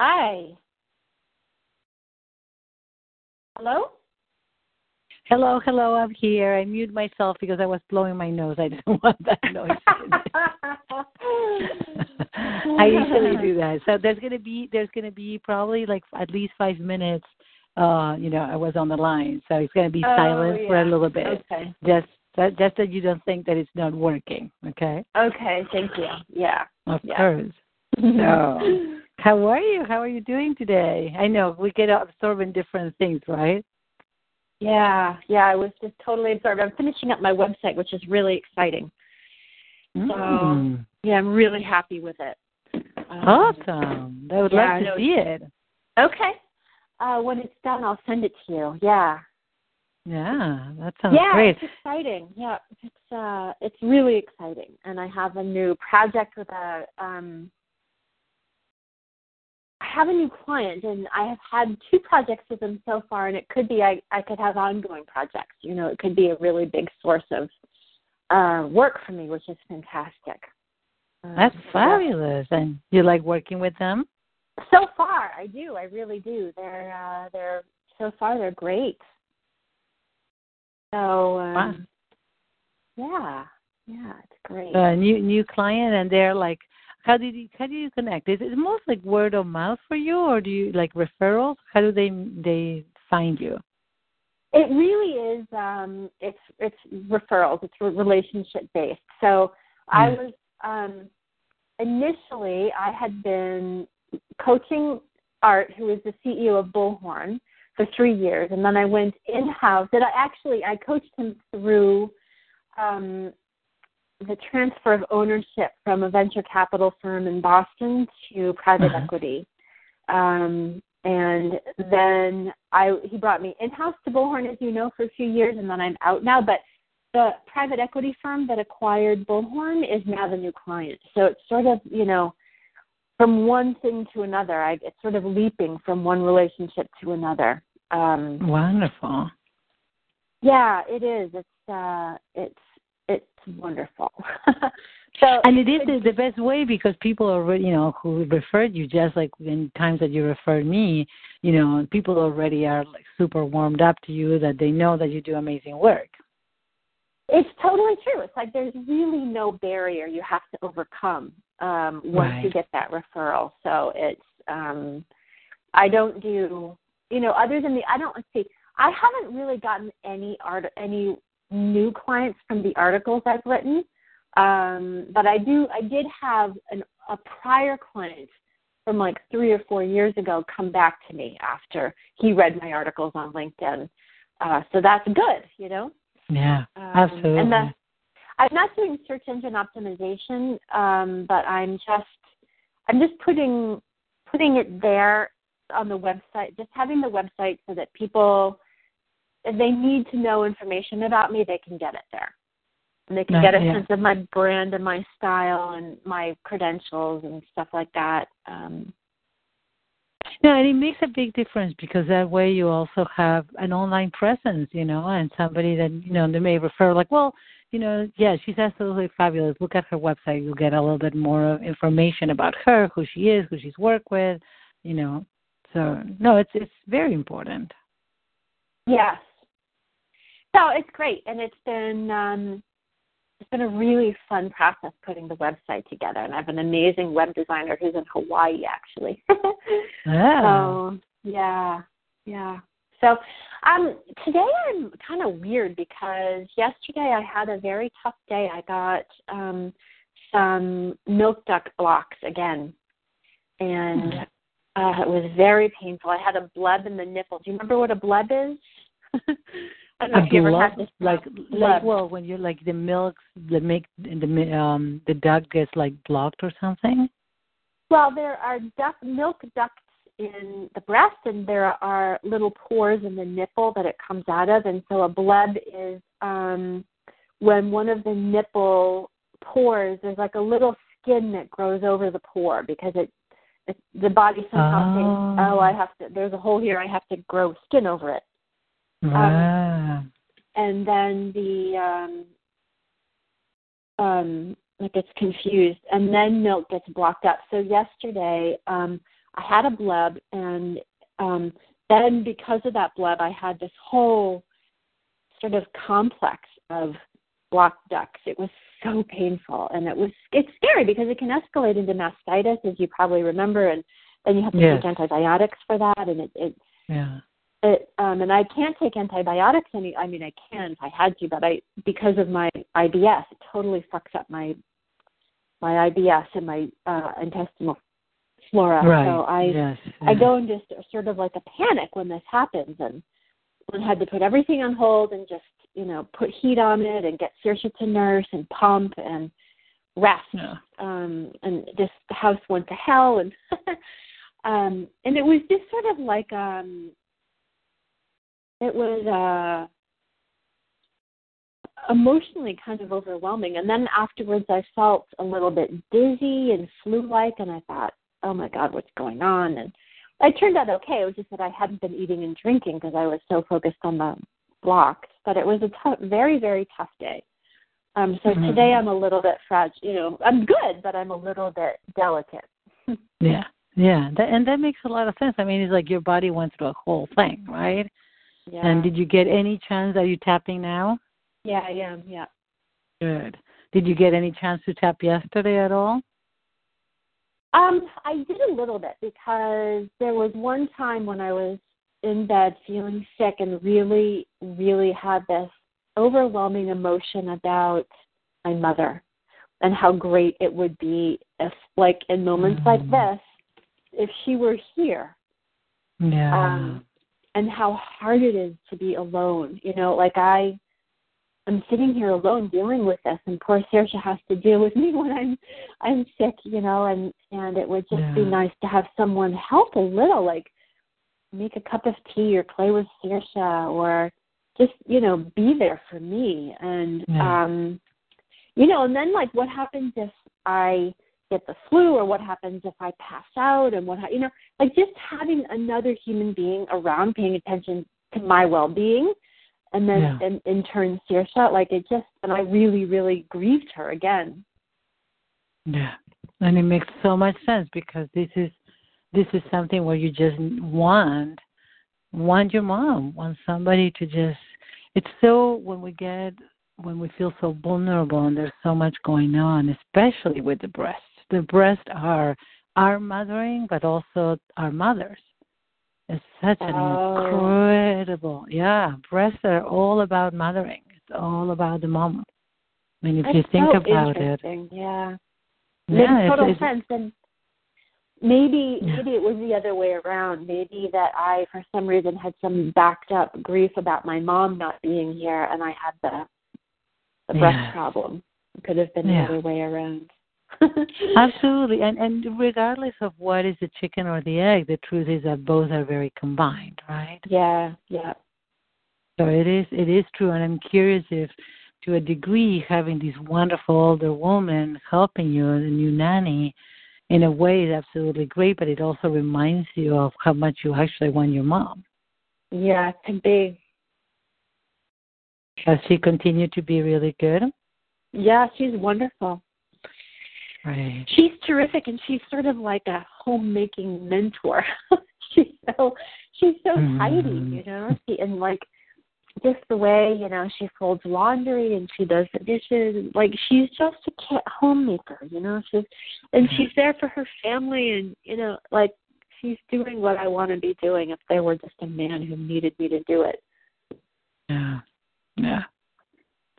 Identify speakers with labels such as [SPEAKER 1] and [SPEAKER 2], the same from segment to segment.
[SPEAKER 1] Hi. Hello?
[SPEAKER 2] Hello, hello, I'm here. I muted myself because I was blowing my nose. I didn't want that noise. I usually do that. So there's gonna be there's gonna be probably like at least five minutes. Uh, you know, I was on the line, so it's gonna be
[SPEAKER 1] Oh,
[SPEAKER 2] silent for a little bit.
[SPEAKER 1] Okay.
[SPEAKER 2] Just that, just that you don't think that it's not working. Okay.
[SPEAKER 1] Okay, thank you. Yeah.
[SPEAKER 2] Of
[SPEAKER 1] Yeah.
[SPEAKER 2] course. So, how are you? How are you doing today? I know we get absorbed in different things, right?
[SPEAKER 1] Yeah, yeah, I was just totally absorbed. I'm finishing up my website, which is really exciting.
[SPEAKER 2] Mm.
[SPEAKER 1] Yeah, I'm really happy with it. Um,
[SPEAKER 2] Awesome. I would
[SPEAKER 1] yeah,
[SPEAKER 2] love to see it.
[SPEAKER 1] Okay. Uh, when it's done, I'll send it to you. Yeah.
[SPEAKER 2] Yeah, that sounds
[SPEAKER 1] yeah,
[SPEAKER 2] great.
[SPEAKER 1] it's exciting. Yeah, it's uh, it's really exciting, and I have a new project with a um. I have a new client, and I have had two projects with them so far, and it could be I I could have ongoing projects. You know, it could be a really big source of uh, work for me, which is fantastic. Um,
[SPEAKER 2] That's fabulous. And you like working with them?
[SPEAKER 1] So far, I do. I really do. They're uh, they're so far they're great. So um,
[SPEAKER 2] Wow.
[SPEAKER 1] yeah, yeah, it's great.
[SPEAKER 2] A new new client, and they're like, how did you how do you connect? Is it most like word of mouth for you, or do you like referrals? How do they they find you?
[SPEAKER 1] It really is. Um, it's it's referrals. It's relationship based. So I was um, initially I had been coaching Art, who is the CEO of Bullhorn, for three years, and then I went in house. And I actually I coached him through um, the transfer of ownership from a venture capital firm in Boston to private
[SPEAKER 2] Uh-huh.
[SPEAKER 1] equity. Um, and then I he brought me in house to Bullhorn, as you know, for a few years, and then I'm out now. But the private equity firm that acquired Bullhorn is now the new client. So it's sort of you know from one thing to another. I it's sort of leaping from one relationship to another. Um,
[SPEAKER 2] Wonderful.
[SPEAKER 1] yeah, it is. It's uh, it's it's wonderful. so
[SPEAKER 2] And it is the, the best way because people already, you know, who referred you, just like in times that you referred me, you know, people already are like super warmed up to you that they know that you do amazing work.
[SPEAKER 1] It's totally true. It's like there's really no barrier you have to overcome um, once you get that referral. So it's um, I don't do you know other than the I don't let's see I haven't really gotten any art any new clients from the articles I've written, um, but I do I did have an, a prior client from like three or four years ago come back to me after he read my articles on LinkedIn. Uh, so that's good, you know.
[SPEAKER 2] Yeah,
[SPEAKER 1] Um,
[SPEAKER 2] absolutely.
[SPEAKER 1] And the, I'm not doing search engine optimization, um, but I'm just I'm just putting putting it there on the website, just having the website so that people if they need to know information about me, they can get it there. And they can get a
[SPEAKER 2] yeah.
[SPEAKER 1] sense of my brand and my style and my credentials and stuff like that. Um,
[SPEAKER 2] No, and it makes a big difference because that way you also have an online presence, you know, and somebody that, you know, they may refer like, well, you know, yeah, she's absolutely fabulous. Look at her website. You'll get a little bit more information about her, who she is, who she's worked with, you know. So no, it's it's very important.
[SPEAKER 1] Yes. So it's great, and it's been um, it's been a really fun process putting the website together. And I have an amazing web designer who's in Hawaii, actually.
[SPEAKER 2] Yeah.
[SPEAKER 1] So yeah, yeah. So um, today I'm kind of weird because yesterday I had a very tough day. I got um, some milk duct blocks again, and uh, it was very painful. I had a bleb in the nipple. Do you remember what a bleb is? I don't know
[SPEAKER 2] A
[SPEAKER 1] if you ever had this.
[SPEAKER 2] like like well, when you're like the milk, the make the um the duct gets like blocked or something.
[SPEAKER 1] Well, there are duct, milk ducts in the breast, and there are little pores in the nipple that it comes out of. And so a bleb is um, when one of the nipple pores, there's like a little skin that grows over the pore because it, it the body somehow thinks,
[SPEAKER 2] Oh.
[SPEAKER 1] oh, I have to. There's a hole here. I have to grow skin over it.
[SPEAKER 2] Wow.
[SPEAKER 1] and then the um um like gets confused and then milk gets blocked up so yesterday um I had a bleb, and um, then because of that bleb, I had this whole sort of complex of blocked ducts. It was so painful, and it was it's scary because it can escalate into mastitis, as you probably remember, and then you have to
[SPEAKER 2] Yes.
[SPEAKER 1] take antibiotics for that, and it it
[SPEAKER 2] Yeah.
[SPEAKER 1] It um and I can't take antibiotics any I mean I can if I had to, but I because of my IBS, it totally fucks up my my IBS and my uh intestinal flora.
[SPEAKER 2] Right.
[SPEAKER 1] So I
[SPEAKER 2] yes.
[SPEAKER 1] I go into sort of like a panic when this happens and and had to put everything on hold and just, you know, put heat on it and get Saoirse to nurse and pump and rest.
[SPEAKER 2] Yeah.
[SPEAKER 1] Um and this house went to hell and um and it was just sort of like um it was uh emotionally kind of overwhelming and then afterwards I felt a little bit dizzy and flu like and I thought, "Oh my god, what's going on?" and it turned out okay. It was just that I hadn't been eating and drinking because I was so focused on the blocks. But it was a tough, very, very tough day. Um, so
[SPEAKER 2] Mhm.
[SPEAKER 1] today I'm a little bit fragile. You know, I'm good, but I'm a little bit delicate.
[SPEAKER 2] Yeah. Yeah. That, and that makes a lot of sense. I mean, it's like your body went through a whole thing, right?
[SPEAKER 1] Yeah.
[SPEAKER 2] And did you get any chance? Are you tapping now?
[SPEAKER 1] yeah, I am. Yeah.
[SPEAKER 2] Good. Did you get any chance to tap yesterday at all?
[SPEAKER 1] Um, I did a little bit because there was one time when I was in bed feeling sick and really, really had this overwhelming emotion about my mother and how great it would be if, like, in moments like
[SPEAKER 2] Mhm.
[SPEAKER 1] this, if she were here.
[SPEAKER 2] Yeah.
[SPEAKER 1] Um, and how hard it is to be alone. You know, like I I'm sitting here alone dealing with this and poor Saoirse has to deal with me when I'm I'm sick, you know, and and it would just be nice to have someone help a little, like make a cup of tea or play with Saoirse or just, you know, be there for me. And
[SPEAKER 2] Yeah.
[SPEAKER 1] um you know, and then like what happens if I get the flu or what happens if I pass out and what ha- you know, like just having another human being around paying attention to my well-being and then
[SPEAKER 2] Yeah.
[SPEAKER 1] in, in turn Saoirse, like it just and I really really grieved her again.
[SPEAKER 2] Yeah, and it makes so much sense because this is this is something where you just want want your mom, want somebody to just. It's so when we get when we feel so vulnerable and there's so much going on, especially with the breasts. The breasts are our mothering, but also our mothers. It's such an
[SPEAKER 1] Oh.
[SPEAKER 2] incredible, yeah. Breasts are all about mothering. It's all about the mom. I mean, if
[SPEAKER 1] That's
[SPEAKER 2] you think
[SPEAKER 1] so
[SPEAKER 2] about it.
[SPEAKER 1] Yeah.
[SPEAKER 2] yeah,
[SPEAKER 1] makes
[SPEAKER 2] it's-
[SPEAKER 1] total
[SPEAKER 2] it's-
[SPEAKER 1] sense and maybe
[SPEAKER 2] Yeah.
[SPEAKER 1] maybe it was the other way around maybe that i for some reason had some backed up grief about my mom not being here and i had the the breast
[SPEAKER 2] Yeah.
[SPEAKER 1] problem it could have been the other way around
[SPEAKER 2] Absolutely, and and regardless of what is the chicken or the egg, the truth is that both are very combined, right?
[SPEAKER 1] yeah yeah
[SPEAKER 2] So it is it is true, and I'm curious if, to a degree, having this wonderful older woman helping you, the new nanny, in a way is absolutely great, but it also reminds you of how much you actually want your mom.
[SPEAKER 1] yeah a big
[SPEAKER 2] Has she continued to be really good?
[SPEAKER 1] yeah she's wonderful
[SPEAKER 2] Right.
[SPEAKER 1] she's terrific and she's sort of like a homemaking mentor she's so she's so tidy
[SPEAKER 2] Mhm.
[SPEAKER 1] you know she and like just the way you know she folds laundry and she does the dishes like she's just a cat homemaker you know she's and she's there for her family and you know like she's doing what i want to be doing if there were just a man who needed me to do it
[SPEAKER 2] Yeah, yeah.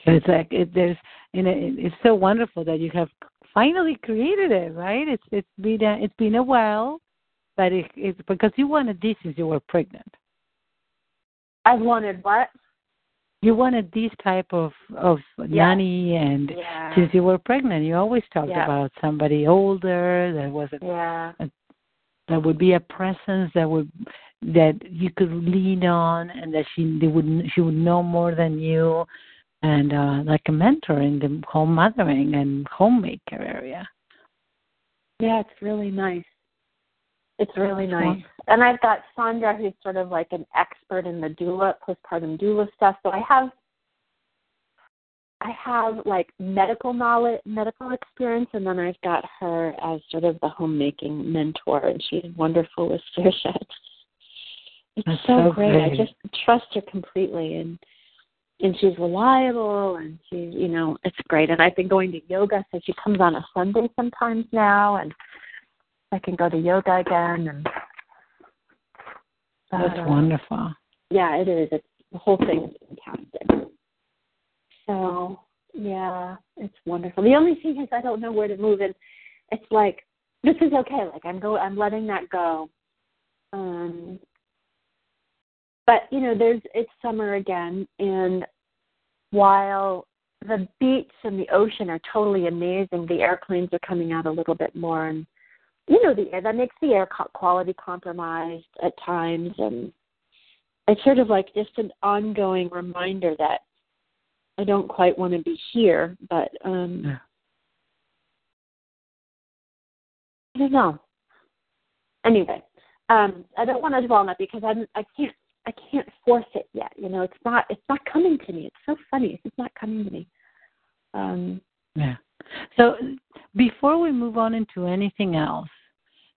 [SPEAKER 2] So it's like it, there's, and it, it's so wonderful that you have finally created it, right? It's it's been a, it's been a while, but it, it's because you wanted this since you were pregnant.
[SPEAKER 1] i wanted what
[SPEAKER 2] You wanted this type of of
[SPEAKER 1] Yeah.
[SPEAKER 2] nanny, and
[SPEAKER 1] yeah
[SPEAKER 2] since you were pregnant, you always talked
[SPEAKER 1] Yeah.
[SPEAKER 2] about somebody older that was a,
[SPEAKER 1] yeah
[SPEAKER 2] that would be a presence that would that you could lean on, and that she they would she would know more than you, and uh like a mentor in the home mothering and homemaker area.
[SPEAKER 1] Yeah, it's really nice. It's really nice. And I've got Sandra, who's sort of like an expert in the doula, postpartum doula stuff. So I have I have like medical knowledge, medical experience, and then I've got her as sort of the homemaking mentor, and she's wonderful with fish. It's so,
[SPEAKER 2] so
[SPEAKER 1] great. I just trust her completely, and and she's reliable, and she's you know it's great. And I've been going to yoga, so she comes on a Sunday sometimes now, and I can go to yoga again. And
[SPEAKER 2] That's
[SPEAKER 1] uh,
[SPEAKER 2] wonderful.
[SPEAKER 1] yeah, it is. It's the whole thing is fantastic. So yeah, it's wonderful. The only thing is I don't know where to move and it's like this is okay, like I'm go I'm letting that go. Um but you know, there's it's summer again and while the beach and the ocean are totally amazing, the airplanes are coming out a little bit more and you know the air that makes the air quality compromised at times and it's sort of like just an ongoing reminder that I don't quite want to be here, but um
[SPEAKER 2] Yeah.
[SPEAKER 1] I don't know. Anyway, um, I don't want to dwell on that because I'm I can't I can't force it yet. You know, it's not it's not coming to me. It's so funny. It's not coming to me. Um
[SPEAKER 2] Yeah. So before we move on into anything else,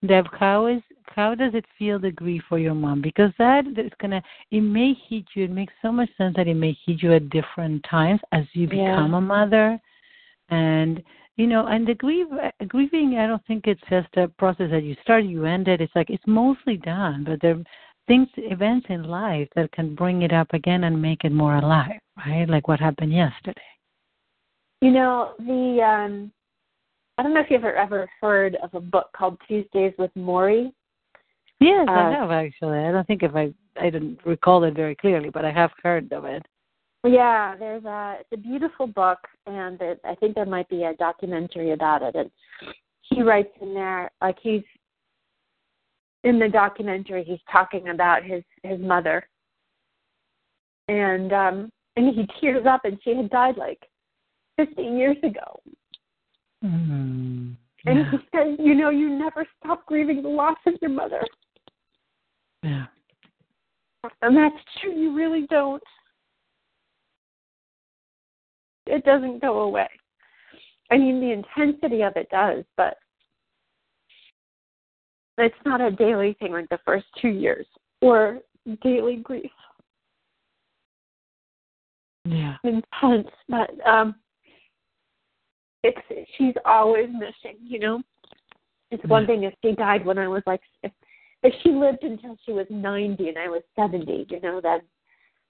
[SPEAKER 2] Deb, how is how does it feel to grieve for your mom? Because that is gonna it may hit you. It makes so much sense that it may hit you at different times as you
[SPEAKER 1] Yeah.
[SPEAKER 2] become a mother, and you know, and the grief grieving. I don't think it's just a process that you start, you end it. It's like it's mostly done, but there things, events in life that can bring it up again and make it more alive, right? Like what happened yesterday.
[SPEAKER 1] You know, the um I don't know if you've ever ever heard of a book called Tuesdays with Morrie.
[SPEAKER 2] Yes, I
[SPEAKER 1] Uh,
[SPEAKER 2] have actually. I don't think if I I didn't recall it very clearly, but I have heard of it.
[SPEAKER 1] Yeah, there's a it's a beautiful book, and it, I think there might be a documentary about it. And he writes in there like he's in the documentary. He's talking about his his mother, and um and he tears up, and she had died like 15 years ago.
[SPEAKER 2] Mm,
[SPEAKER 1] And
[SPEAKER 2] yeah,
[SPEAKER 1] he says, you know, you never stop grieving the loss of your mother,
[SPEAKER 2] yeah,
[SPEAKER 1] and that's true. You really don't. It doesn't go away. I mean, the intensity of it does, but it's not a daily thing like the first two years or daily grief.
[SPEAKER 2] yeah,
[SPEAKER 1] Intense, but um, it's she's always missing. You know, it's one thing if she died when I was like if if she lived until she was ninety and I was seventy. You know, that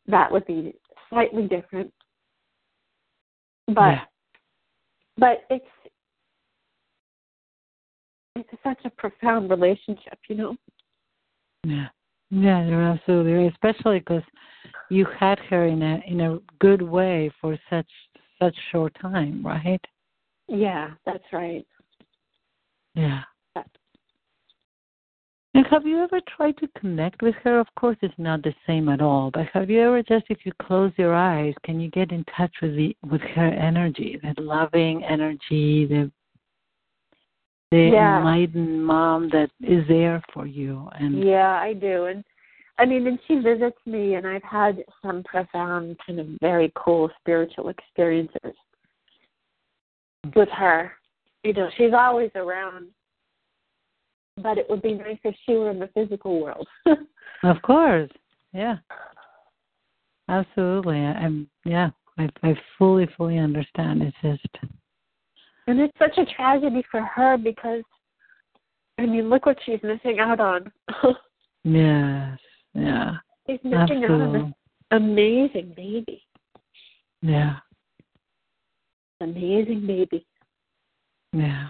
[SPEAKER 1] that would be slightly different. But
[SPEAKER 2] yeah.
[SPEAKER 1] but it's it's such a profound relationship, you know.
[SPEAKER 2] Yeah, yeah, absolutely right. Especially because you had her in a in a good way for such such short time, right?
[SPEAKER 1] Yeah, that's right.
[SPEAKER 2] Yeah. And have you ever tried to connect with her? Of course, it's not the same at all. But have you ever just, if you close your eyes, can you get in touch with the with her energy, that loving energy, the the
[SPEAKER 1] Yeah.
[SPEAKER 2] enlightened mom that is there for you? And
[SPEAKER 1] Yeah, I do. And I mean, and she visits me, and I've had some profound, kind of very cool spiritual experiences with her. You know, she's always around, but it would be nice if she were in the physical world.
[SPEAKER 2] of course, yeah, absolutely. I'm yeah. I I fully fully understand. It's just
[SPEAKER 1] and it's such a tragedy for her because, I mean, look what she's missing out on.
[SPEAKER 2] yes, yeah,
[SPEAKER 1] she's missing out on this
[SPEAKER 2] absolutely,
[SPEAKER 1] amazing baby,
[SPEAKER 2] yeah,
[SPEAKER 1] amazing baby.
[SPEAKER 2] yeah.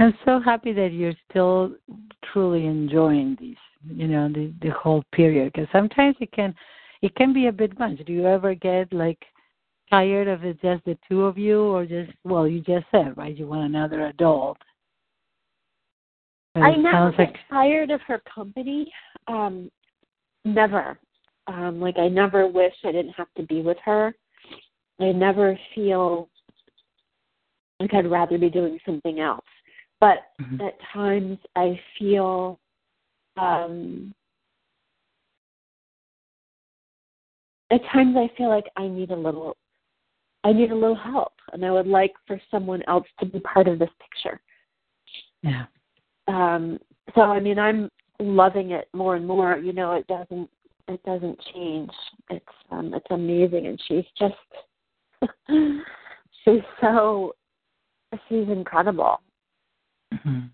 [SPEAKER 2] I'm so happy that you're still truly enjoying these, you know, the the whole period. Because sometimes it can, it can be a bit much. Do you ever get like tired of it just the two of you, or just well, you just said right, you want another adult.
[SPEAKER 1] I never get
[SPEAKER 2] like
[SPEAKER 1] tired of her company. Um, never. Um, like I never wish I didn't have to be with her. I never feel like I'd rather be doing something else. But
[SPEAKER 2] Mhm.
[SPEAKER 1] at times I feel um at times I feel like I need a little I need a little help and I would like for someone else to be part of this picture.
[SPEAKER 2] Yeah.
[SPEAKER 1] Um so I mean I'm loving it more and more. You know, it doesn't it doesn't change. It's um it's amazing and she's just she's so she's incredible.
[SPEAKER 2] Mm-hmm.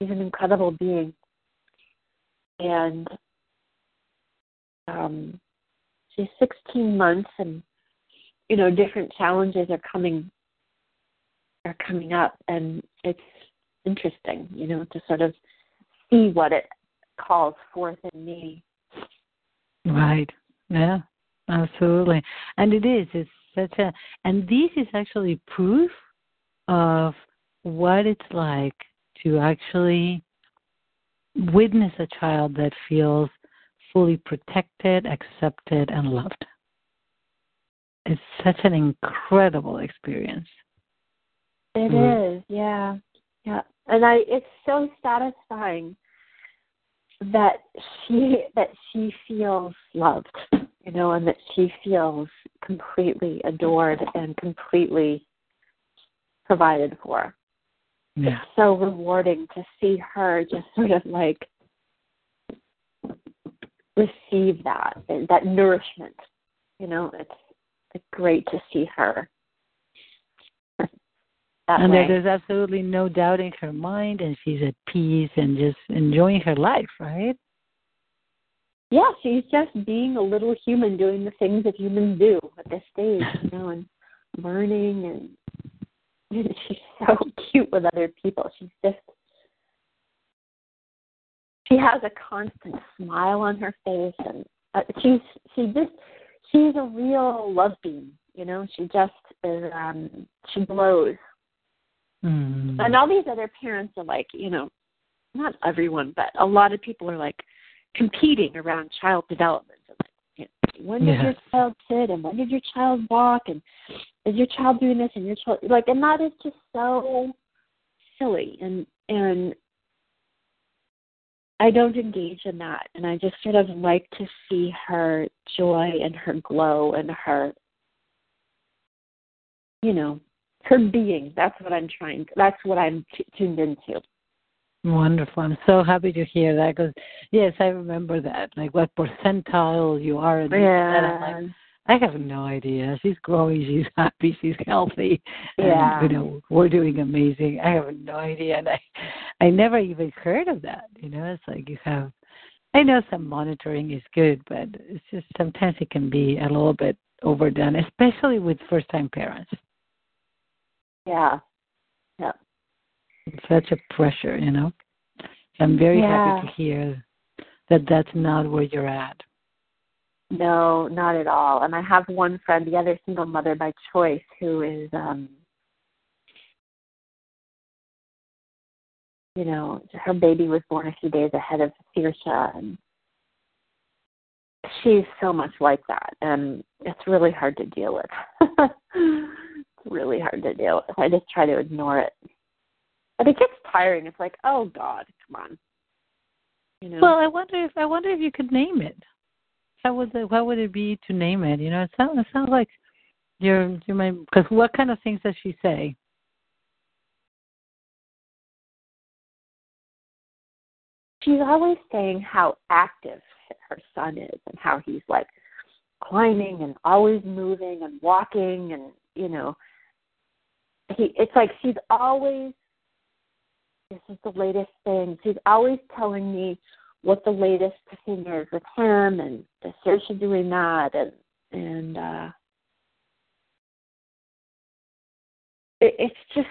[SPEAKER 1] She's an incredible being. And um she's 16 months and you know different challenges are coming are coming up and it's interesting you know to sort of see what it calls forth in me
[SPEAKER 2] Right. Yeah. Absolutely. And it is. It's such a and this is actually proof of what it's like to actually witness a child that feels fully protected, accepted, and loved. Such an incredible experience.
[SPEAKER 1] It
[SPEAKER 2] Mm.
[SPEAKER 1] is, yeah. Yeah. And I it's so satisfying that she that she feels loved, you know, and that she feels completely adored and completely provided for.
[SPEAKER 2] Yeah.
[SPEAKER 1] It's so rewarding to see her just sort of like receive that and that nourishment. You know, it's great to see her.
[SPEAKER 2] and
[SPEAKER 1] way.
[SPEAKER 2] there's absolutely no doubt in her mind, and she's at peace and just enjoying her life, right?
[SPEAKER 1] yeah, she's just being a little human doing the things that humans do at this stage, you know, and learning and, and she's so cute with other people. She's just she has a constant smile on her face and uh, she's she just she's a real love beam, you know. She just is um she glows.
[SPEAKER 2] Mm.
[SPEAKER 1] And all these other parents are like, you know, not everyone, but a lot of people are like competing around child development. Like, you know, when did your child sit and when did your child walk and is your child doing this and your child like and that is just so silly and and I don't engage in that and I just sort of like to see her joy and her glow and her you know her being that's what I'm trying that's what I'm t- tuned into
[SPEAKER 2] Wonderful. I'm so happy to hear that because, yes, I remember that. Like what percentile you are in. And I'm like, I have no idea. She's growing. She's happy. She's healthy.
[SPEAKER 1] Yeah.
[SPEAKER 2] And, you know, we're doing amazing. I have no idea. And I, I never even heard of that. You know, it's like you have, I know some monitoring is good, but it's just sometimes it can be a little bit overdone, especially with first time parents.
[SPEAKER 1] yeah yeah
[SPEAKER 2] It's such a pressure, you know. I'm very
[SPEAKER 1] Yeah.
[SPEAKER 2] happy to hear that that's not where you're at.
[SPEAKER 1] No, not at all. And I have one friend, the other single mother by choice, who is, um, you know, her baby was born a few days ahead of Saoirse, and she's so much like that, and it's really hard to deal with. it's really hard to deal with. I just try to ignore it, but it gets tiring. It's like, oh God, come on, you know.
[SPEAKER 2] Well, I wonder if I wonder if you could name it. How would the, how would it be to name it? You know, it sounds it sounds like you're you might because what kind of things does she say?
[SPEAKER 1] she's always saying how active her son is and how he's like climbing and always moving and walking and you know he it's like she's always this is the latest thing she's always telling me what the latest is with him and the search doing that and and uh it, it's just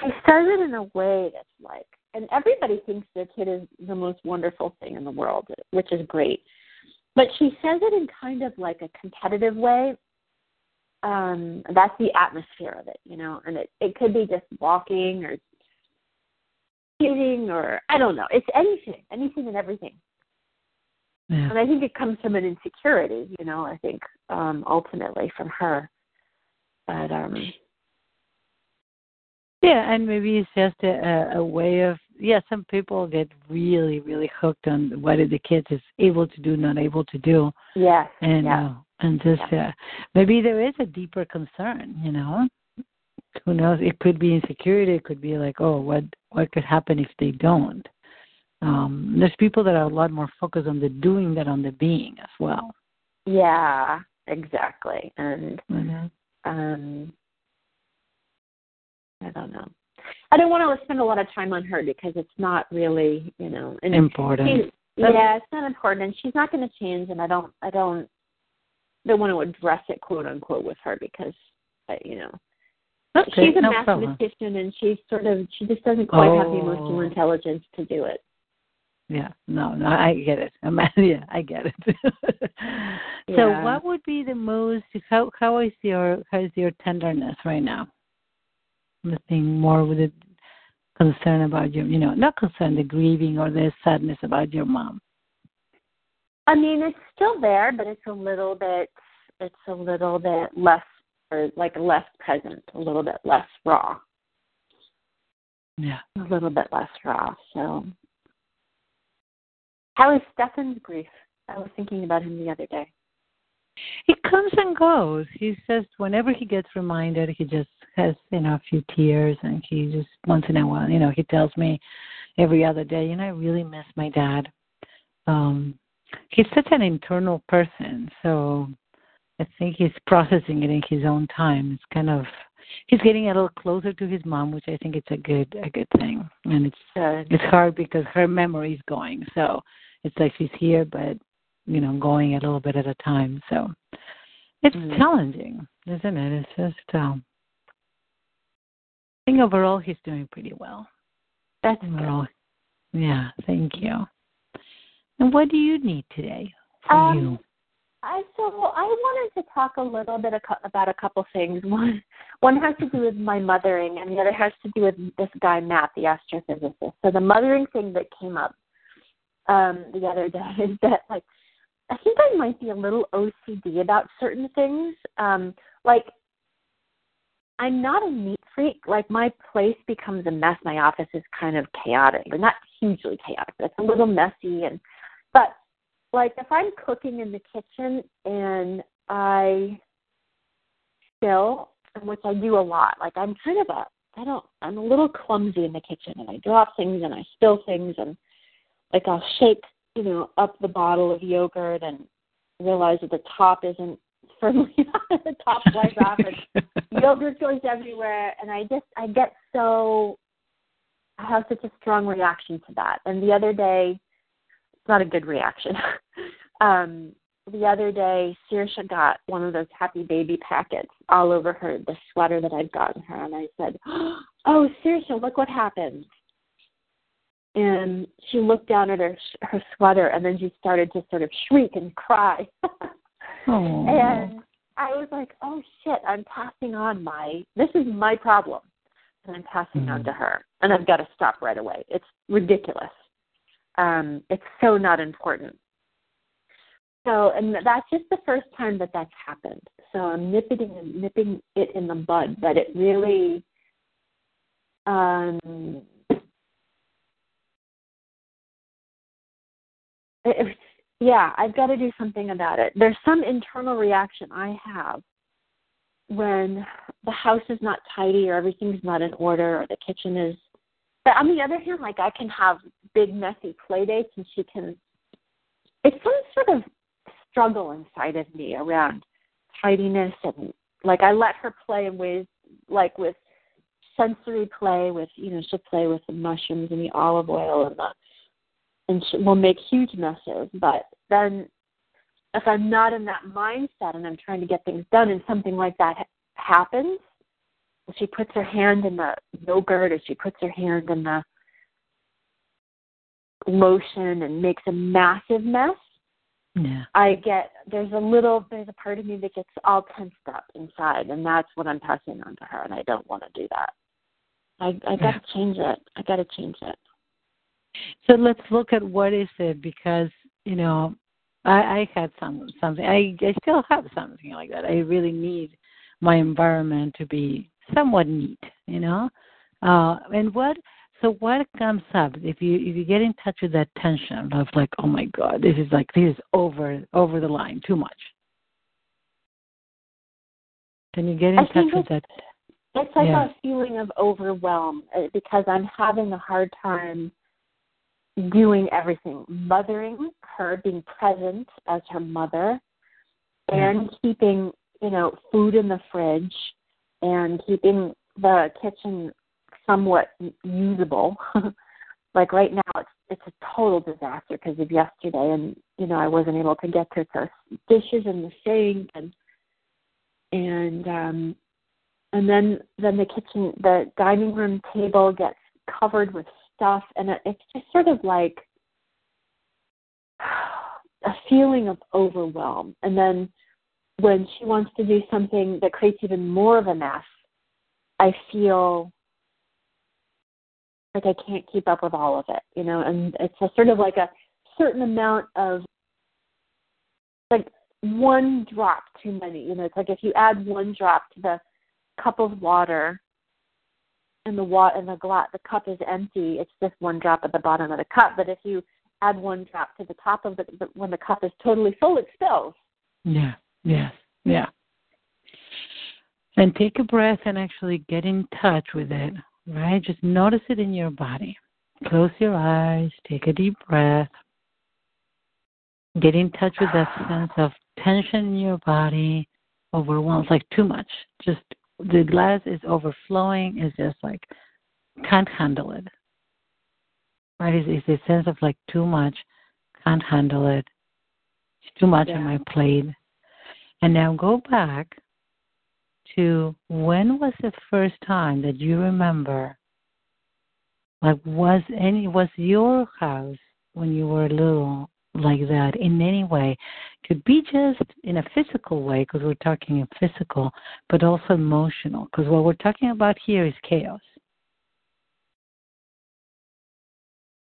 [SPEAKER 1] she says it in a way that's like and everybody thinks their kid is the most wonderful thing in the world, which is great. But she says it in kind of like a competitive way. Um, that's the atmosphere of it, you know, and it, it could be just walking or eating or I don't know. It's anything, anything and everything.
[SPEAKER 2] Yeah.
[SPEAKER 1] And I think it comes from an insecurity, you know, I think, um, ultimately from her. But um
[SPEAKER 2] Yeah, and maybe it's just a, a way of yeah. Some people get really, really hooked on what the kids is able to do, not able to do,
[SPEAKER 1] yes,
[SPEAKER 2] and
[SPEAKER 1] yeah.
[SPEAKER 2] uh, and just
[SPEAKER 1] Yeah.
[SPEAKER 2] uh, maybe there is a deeper concern. You know, who knows? It could be insecurity. It could be like, oh, what what could happen if they don't? Um, there's people that are a lot more focused on the doing than on the being as well.
[SPEAKER 1] Yeah, exactly. And
[SPEAKER 2] know?
[SPEAKER 1] um I don't know. I don't want to spend a lot of time on her because it's not really, you know, and
[SPEAKER 2] Important.
[SPEAKER 1] she- yeah, it's not important, and she's not going to change. And I don't, I don't, don't want to address it, quote unquote, with her because, you know,
[SPEAKER 2] Okay,
[SPEAKER 1] she's a
[SPEAKER 2] no problem.
[SPEAKER 1] mathematician, and she's sort of, she just doesn't quite have the
[SPEAKER 2] Oh.
[SPEAKER 1] emotional intelligence to do it.
[SPEAKER 2] Yeah, no, no, I get it. I'm, yeah, I get it. so, what would be the most? How how is your how is your tenderness right now? The thing more with the concern about your, you know, not concern, the grieving or the sadness about your mom.
[SPEAKER 1] I mean, it's still there, but it's a little bit, it's a little bit less, or like less present, a little bit less raw.
[SPEAKER 2] Yeah.
[SPEAKER 1] a little bit less raw. So, how is Stefan's grief? I was thinking about him the other day.
[SPEAKER 2] He comes and goes. He says whenever he gets reminded, he just has you know a few tears, and he just once in a while, you know, he tells me every other day, you know, I really miss my dad. Um, he's such an internal person, so I think he's processing it in his own time. It's kind of he's getting a little closer to his mom, which I think it's a good a good thing. And it's
[SPEAKER 1] Good.
[SPEAKER 2] it's hard because her memory is going, so it's like she's here, but you know, going a little bit at a time. So it's
[SPEAKER 1] Mhm.
[SPEAKER 2] challenging, isn't it? It's just um I think overall he's doing pretty well.
[SPEAKER 1] That's good.
[SPEAKER 2] Yeah, thank you. And what do you need today for
[SPEAKER 1] Um,
[SPEAKER 2] you?
[SPEAKER 1] I so I wanted to talk a little bit about a couple things. One one has to do with my mothering, and the other has to do with this guy Matt, the astrophysicist. So the mothering thing that came up um, the other day is that like I think I might be a little OCD about certain things. Um, like I'm not a neat freak. Like my place becomes a mess. My office is kind of chaotic, but not hugely chaotic. It's a little messy, and but like if I'm cooking in the kitchen and I spill, which I do a lot. Like I'm kind of a I don't I'm a little clumsy in the kitchen and I drop things and I spill things and like I'll shake, you know, up the bottle of yogurt and realize that the top isn't firmly on the top flies off and yogurt goes everywhere and I just I get so I have such a strong reaction to that. And the other day not a good reaction. um the other day Saoirse got one of those happy baby packets all over her the sweater that I'd gotten her and I said, Oh Saoirse, look what happened and she looked down at her her sweater and then she started to sort of shriek and cry. And I was like, "Oh shit, I'm passing on my this is my problem." And I'm passing on
[SPEAKER 2] Mhm.
[SPEAKER 1] to her. And I've got to stop right away. It's ridiculous. Um it's so not important. So, and that's just the first time that that's happened. So I'm nipping nipping it in the bud, but it really um it, yeah, I've got to do something about it. There's some internal reaction I have when the house is not tidy or everything's not in order or the kitchen is. But on the other hand, like I can have big messy play dates and she can. It's some sort of struggle inside of me around tidiness and like I let her play in ways like with sensory play with you know she'll play with the mushrooms and the olive oil and the and she will make huge messes. But then, if I'm not in that mindset and I'm trying to get things done, and something like that ha- happens, she puts her hand in the yogurt, or she puts her hand in the lotion and makes a massive mess,
[SPEAKER 2] Yeah.
[SPEAKER 1] I get there's a little there's a part of me that gets all tensed up inside, and that's what I'm passing on to her, and I don't want to do that. I I got to change it. I got to change it.
[SPEAKER 2] So let's look at what is it because you know I, I had some something I I still have something like that. I really need my environment to be somewhat neat, you know. Uh, and what so what comes up if you if you get in touch with that tension of like oh my god this is like this is over over the line too much. Can you get in
[SPEAKER 1] I
[SPEAKER 2] touch with that?
[SPEAKER 1] It's like
[SPEAKER 2] Yeah.
[SPEAKER 1] a feeling of overwhelm uh, because I'm having a hard time doing everything, mothering her, being present as her mother, and keeping you know food in the fridge, and keeping the kitchen somewhat usable. like right now, it's it's a total disaster because of yesterday, and you know I wasn't able to get to the dishes in the sink and and um and then then the kitchen the dining room table gets covered with stuff and it, it's just sort of like a feeling of overwhelm and then when she wants to do something that creates even more of a mess i feel like i can't keep up with all of it you know and it's a sort of like a certain amount of like one drop too many you know it's like if you add one drop to the cup of water and the water and the glass the cup is empty it's just one drop at the bottom of the cup but if you add one drop to the top of the, the when the cup is totally full it spills
[SPEAKER 2] Yeah. Yes. Yeah. And take a breath and actually get in touch with it, right? Just notice it in your body. Close your eyes, take a deep breath. Get in touch with that sense of tension in your body, overwhelmed, like too much. Just the glass is overflowing, is just like can't handle it. Right? It's, it's a sense of like too much, can't handle it. It's too much on my plate. And now go back to when was the first time that you remember like was any was your house when you were little like that in any way? Could be just in a physical way because we're talking in physical but also emotional because what we're talking about here is chaos.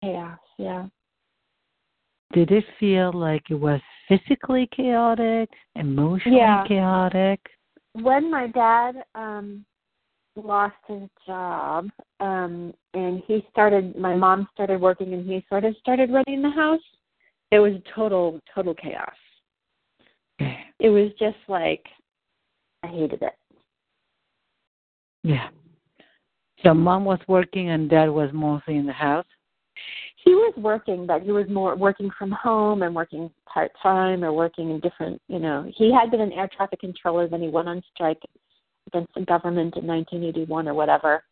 [SPEAKER 1] Chaos yeah.
[SPEAKER 2] Did it feel like it was physically chaotic emotionally
[SPEAKER 1] Yeah.
[SPEAKER 2] chaotic
[SPEAKER 1] when my dad um lost his job um and he started my mom started working and he sort of started running the house it was total total chaos. It was just like i hated it.
[SPEAKER 2] Yeah. So mom was working and dad was mostly in the house
[SPEAKER 1] he was working but he was more working from home and working part time or working in different you know he had been an air traffic controller then he went on strike against the government in 1981 or whatever.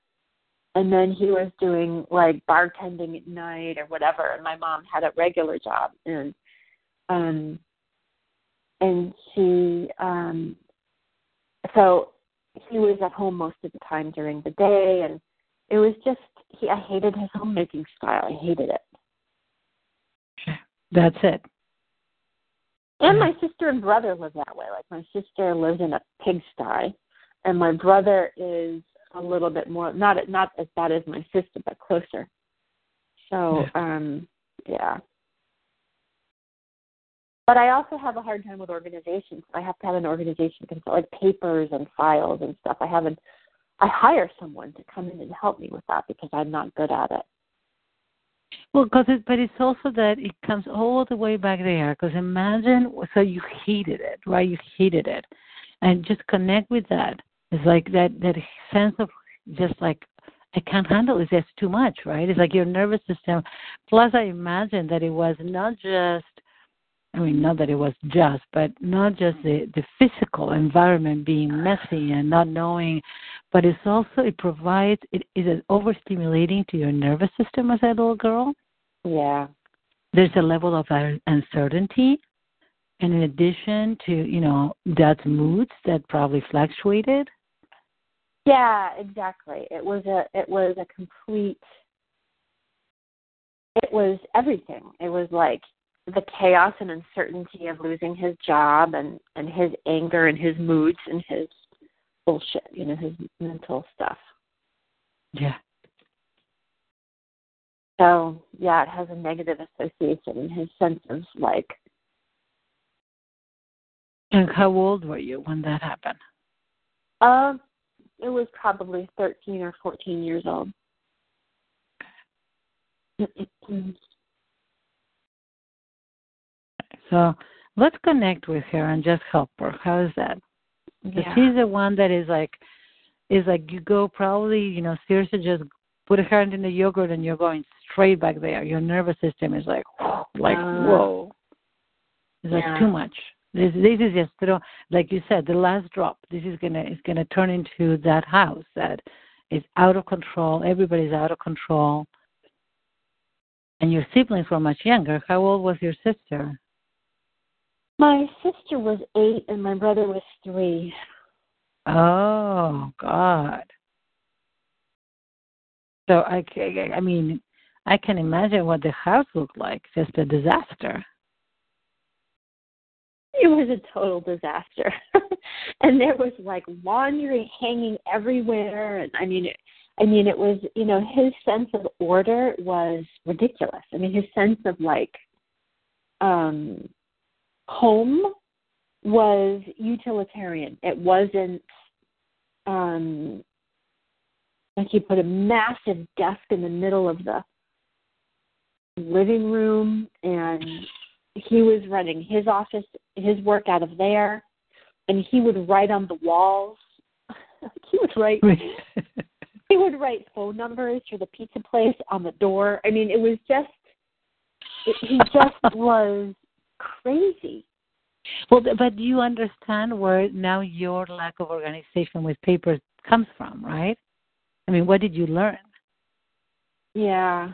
[SPEAKER 1] And then he was doing like bartending at night or whatever and my mom had a regular job. And um and she um so he was at home most of the time during the day and it was just he I hated his homemaking style. I hated it.
[SPEAKER 2] that's it
[SPEAKER 1] And my sister and brother live that way. Like my sister lives in a pigsty and my brother is a little bit more not not as bad as my sister, but closer. So, um yeah. But I also have a hard time with organization. I have to have an organization consult like papers and files and stuff. I haven't I hire someone to come in and help me with that because I'm not good at it.
[SPEAKER 2] Well, because it, but it's also that it comes all the way back there. Because imagine, so you hated it, right? You hated it, and just connect with that. It's like that that sense of just like I can't handle this. It's too much, right? It's like your nervous system. Plus, I imagine that it was not just. I mean, not that it was just, but not just the the physical environment being messy and not knowing, but it's also it provides it is overstimulating to your nervous system as a little girl
[SPEAKER 1] Yeah.
[SPEAKER 2] there's a level of un- uncertainty and in addition to you know dad's moods that probably fluctuated
[SPEAKER 1] Yeah, exactly. It was a it was a complete it was everything. It was like the chaos and uncertainty of losing his job and and his anger and his moods and his bullshit, you know, his mental stuff.
[SPEAKER 2] yeah
[SPEAKER 1] So, yeah, it has a negative association in his sense of like
[SPEAKER 2] and how old were you when that happened
[SPEAKER 1] um it was probably 13 or 14 years old.
[SPEAKER 2] so let's connect with her and just help her how is that Because
[SPEAKER 1] Yeah.
[SPEAKER 2] she's the one that is like, is like you go probably, you know, seriously just put a hand in the yogurt and you're going straight back there. Your nervous system is like, like
[SPEAKER 1] Ah.
[SPEAKER 2] whoa, it's like
[SPEAKER 1] Yeah.
[SPEAKER 2] too much. This this is just throw, like you said, the last drop. This is gonna is gonna turn into that house that is out of control. Everybody's out of control. And your siblings were much younger. How old was your sister?
[SPEAKER 1] My sister was eight and my brother was three.
[SPEAKER 2] Oh God. So I, I mean, I can imagine what the house looked like. Just a disaster.
[SPEAKER 1] It was a total disaster. and there was like laundry hanging everywhere and I mean it I mean it was you know, his sense of order was ridiculous. I mean his sense of like um home was utilitarian. It wasn't um like he put a massive desk in the middle of the living room and he was running his office his work out of there. And he would write on the walls. He would write he would write phone numbers for the pizza place on the door. I mean it was just it, he just was crazy
[SPEAKER 2] well, but do you understand where now your lack of organization with papers comes from, right? I mean, what did you learn?
[SPEAKER 1] yeah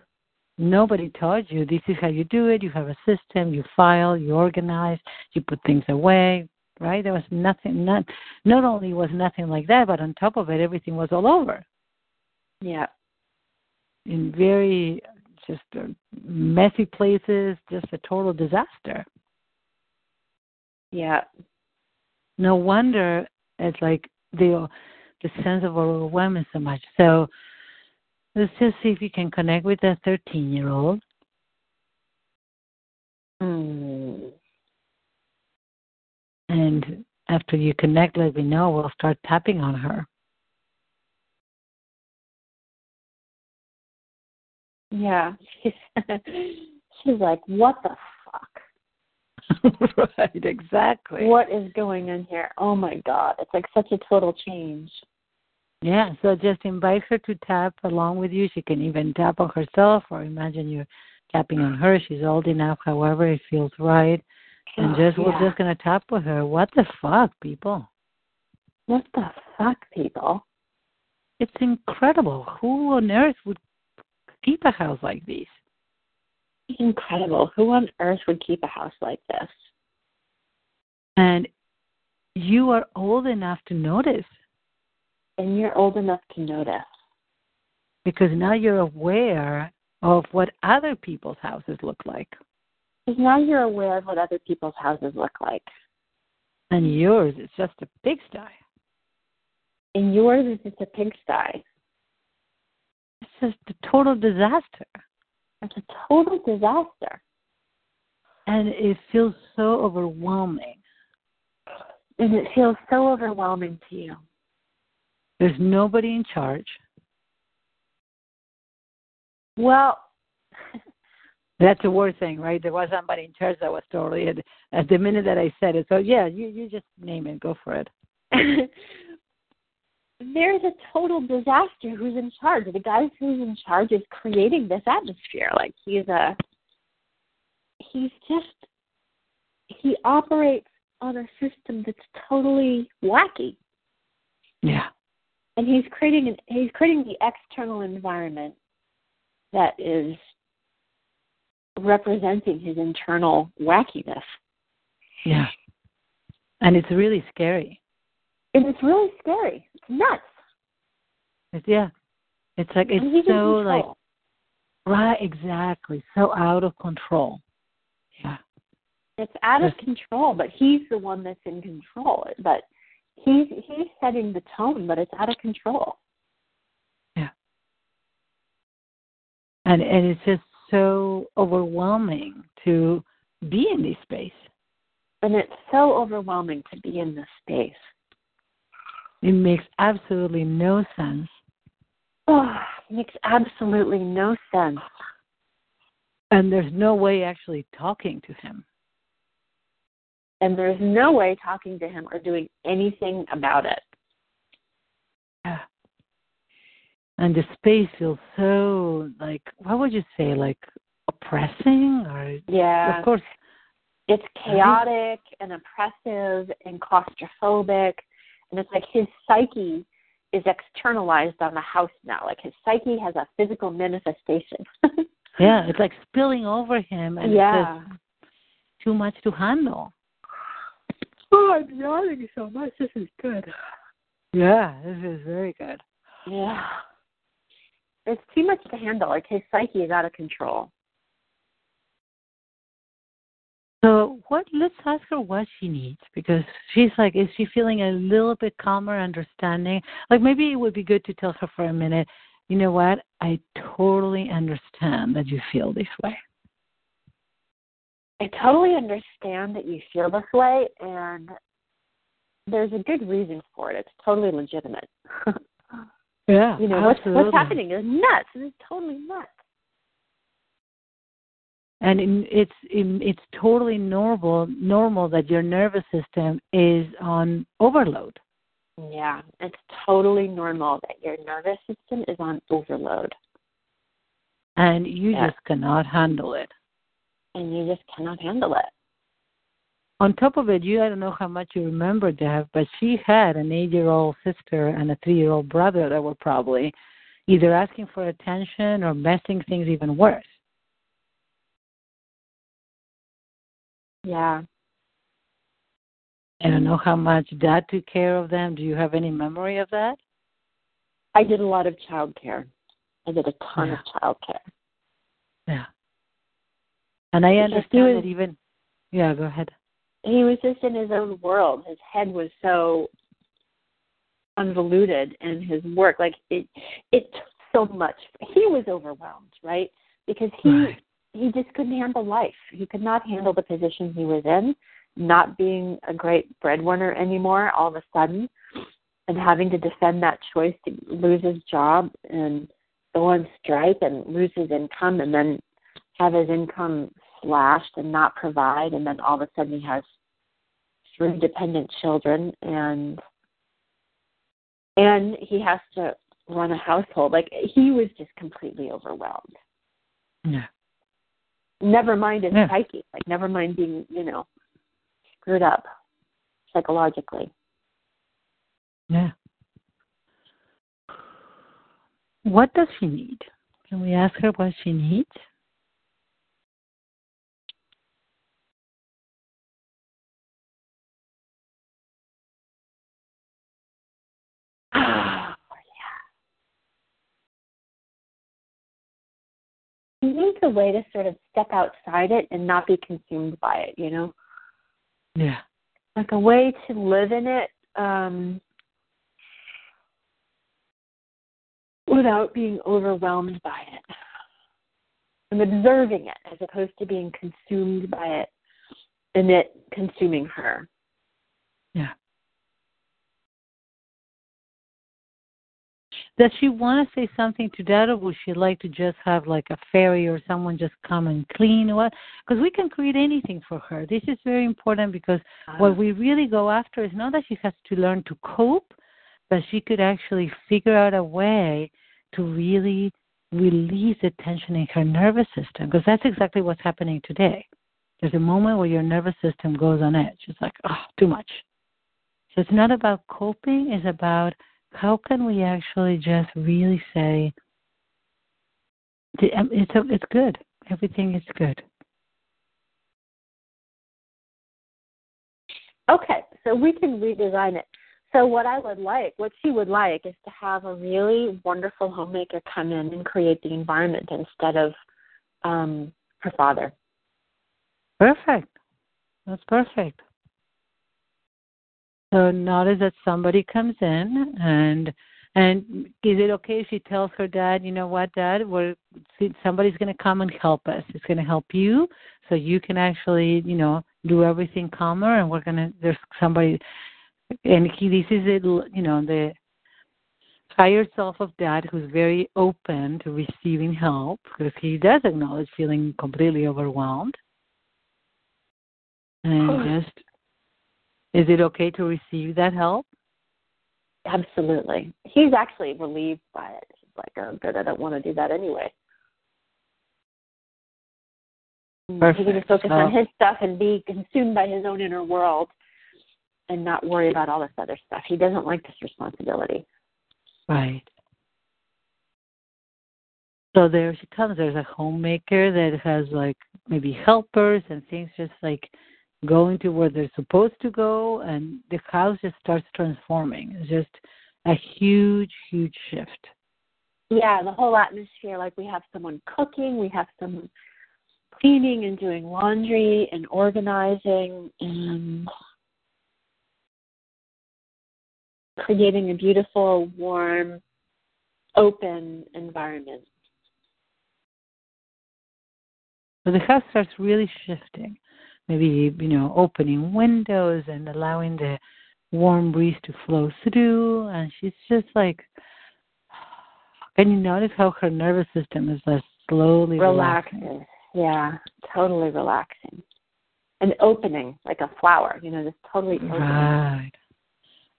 [SPEAKER 2] Nobody taught you this is how you do it. You have a system, you file, you organize, you put things away, right? There was nothing, not not only was nothing like that, but on top of it, everything was all over
[SPEAKER 1] yeah
[SPEAKER 2] in very just messy places, just a total disaster.
[SPEAKER 1] yeah
[SPEAKER 2] No wonder it's like the the sense of overwhelming so much. So let's just see if you can connect with that 13 year old.
[SPEAKER 1] mm.
[SPEAKER 2] And after you connect, let me know. We'll start tapping on her.
[SPEAKER 1] Yeah she's she's like what the fuck
[SPEAKER 2] right, exactly.
[SPEAKER 1] what is going on here oh my god it's like such a total change
[SPEAKER 2] Yeah, so just invite her to tap along with you. She can even tap on herself, or imagine you're tapping on her. She's old enough, however it feels right. And
[SPEAKER 1] Oh,
[SPEAKER 2] just we're just gonna tap with her. What the fuck, people?
[SPEAKER 1] what the fuck people
[SPEAKER 2] It's incredible. Who on earth would keep a house like this?
[SPEAKER 1] incredible who on earth would keep a house like this
[SPEAKER 2] And you are old enough to notice
[SPEAKER 1] and you're old enough to notice
[SPEAKER 2] because now you're aware of what other people's houses look like.
[SPEAKER 1] because now you're aware of what other people's houses look like
[SPEAKER 2] And yours is just a pigsty.
[SPEAKER 1] and yours is just a pigsty
[SPEAKER 2] It's just a total disaster.
[SPEAKER 1] it's a total disaster
[SPEAKER 2] And it feels so overwhelming.
[SPEAKER 1] and it feels so overwhelming to you
[SPEAKER 2] There's nobody in charge.
[SPEAKER 1] well
[SPEAKER 2] That's the worst thing, right? There was somebody in charge that was totally at, at the minute that I said it. So yeah, you you just name it, go for it.
[SPEAKER 1] there's a total disaster who's in charge. The guy who's in charge is creating this atmosphere. Like he's a he's just he operates on a system that's totally wacky.
[SPEAKER 2] Yeah.
[SPEAKER 1] And he's creating an he's creating the external environment that is representing his internal wackiness.
[SPEAKER 2] Yeah. And it's really scary.
[SPEAKER 1] And it's really scary. It's nuts.
[SPEAKER 2] It's, yeah. It's like it's so like right exactly. So out of control. Yeah.
[SPEAKER 1] It's out of control, but he's the one that's in control. But he's he's setting the tone, but it's out of control. Yeah.
[SPEAKER 2] And and it's just so overwhelming to be in this space.
[SPEAKER 1] And it's so overwhelming to be in this space.
[SPEAKER 2] It makes absolutely no sense.
[SPEAKER 1] Oh, makes absolutely no sense.
[SPEAKER 2] And there's no way actually talking to him.
[SPEAKER 1] and there's no way talking to him or doing anything about it.
[SPEAKER 2] Yeah. And the space feels so like what would you say like oppressing or
[SPEAKER 1] Yeah.
[SPEAKER 2] of course
[SPEAKER 1] it's chaotic and oppressive and claustrophobic and it's like his psyche is externalized on the house now. Like his psyche has a physical manifestation.
[SPEAKER 2] Yeah it's like spilling over him and
[SPEAKER 1] yeah
[SPEAKER 2] it's just too much to handle.
[SPEAKER 1] Oh i'm yawning so much. This is good.
[SPEAKER 2] Yeah this is very good.
[SPEAKER 1] Yeah. It's too much to handle. Like his psyche is out of control
[SPEAKER 2] So what? Let's ask her what she needs because she's like, is she feeling a little bit calmer, understanding? Like maybe it would be good to tell her for a minute. You know what? I totally understand that you feel this way.
[SPEAKER 1] I totally understand that you feel this way, and there's a good reason for it. It's totally legitimate.
[SPEAKER 2] Yeah,
[SPEAKER 1] you know what's what's happening is nuts. It's totally nuts.
[SPEAKER 2] And it's it's totally normal normal that your nervous system is on overload.
[SPEAKER 1] Yeah, it's totally normal that your nervous system is on overload
[SPEAKER 2] and you
[SPEAKER 1] Yeah.
[SPEAKER 2] just cannot handle it.
[SPEAKER 1] and you just cannot handle it.
[SPEAKER 2] On top of it, you I don't know how much you remember Deb, but she had an eight year old sister and a three year old brother that were probably either asking for attention or messing things even worse.
[SPEAKER 1] Yeah.
[SPEAKER 2] I don't know how much dad took care of them. Do you have any memory of that?
[SPEAKER 1] I did a lot of child care. I did a ton
[SPEAKER 2] Yeah.
[SPEAKER 1] of child care.
[SPEAKER 2] Yeah. And I
[SPEAKER 1] Because he
[SPEAKER 2] understand
[SPEAKER 1] was-
[SPEAKER 2] that even yeah, go ahead.
[SPEAKER 1] He was just in his own world. His head was so convoluted in his work. Like it it took so much. He was overwhelmed, right? Because he
[SPEAKER 2] Right.
[SPEAKER 1] He just couldn't handle life. He could not handle the position he was in, not being a great breadwinner anymore all of a sudden, and having to defend that choice to lose his job and go on strike and lose his income and then have his income slashed and not provide and then all of a sudden he has three dependent children and and he has to run a household. Like he was just completely overwhelmed
[SPEAKER 2] Yeah.
[SPEAKER 1] Never mind his
[SPEAKER 2] Yeah.
[SPEAKER 1] psyche, like never mind being, you know, screwed up psychologically.
[SPEAKER 2] Yeah. What does she need? Can we ask her what she needs?
[SPEAKER 1] Oh, yeah. He needs a way to sort of step outside it and not be consumed by it, you know?
[SPEAKER 2] Yeah.
[SPEAKER 1] Like a way to live in it um without being overwhelmed by it. And observing it as opposed to being consumed by it and it consuming her.
[SPEAKER 2] Yeah. Does she want to say something to dad, or would she like to just have like a fairy or someone just come and clean? What? Because we can create anything for her. This is very important because ah. what we really go after is not that she has to learn to cope, but she could actually figure out a way to really release the tension in her nervous system. Because that's exactly what's happening today. There's a moment where your nervous system goes on edge. It's like, oh, too much. So it's not about coping, it's about how can we actually just really say, "The- um, it's, it's good. Everything is good.
[SPEAKER 1] Okay, so we can redesign it. So what I would like, what she would like, is to have a really wonderful homemaker come in and create the environment instead of um, her father.
[SPEAKER 2] Perfect. That's perfect. So notice that somebody comes in and and is it okay if she tells her dad, you know what, dad, we're somebody's going to come and help us. It's going to help you, so you can actually, you know, do everything calmer. And we're going to there's somebody, and he this is it, you know, the higher self of dad who's very open to receiving help because he does acknowledge feeling completely overwhelmed and just Is it okay to receive that help?
[SPEAKER 1] Absolutely. He's actually relieved by it. He's like, oh, good, I don't want to do that anyway.
[SPEAKER 2] Perfect.
[SPEAKER 1] He can just focus on his stuff and be consumed by his own inner world and not worry about all this other stuff. He doesn't like this responsibility.
[SPEAKER 2] Right. So there she comes. There's a homemaker that has like maybe helpers and things just like going to where they're supposed to go, and the house just starts transforming. It's just a huge, huge shift.
[SPEAKER 1] Yeah, the whole atmosphere like we have someone cooking, we have someone cleaning and doing laundry and organizing and creating a beautiful, warm, open environment.
[SPEAKER 2] So the house starts really shifting. Maybe, you know, opening windows and allowing the warm breeze to flow through. And she's just like, can you notice how her nervous system is just slowly relaxing?
[SPEAKER 1] Relaxing. Yeah, totally relaxing. And opening like a flower, you know, just totally opening.
[SPEAKER 2] Right.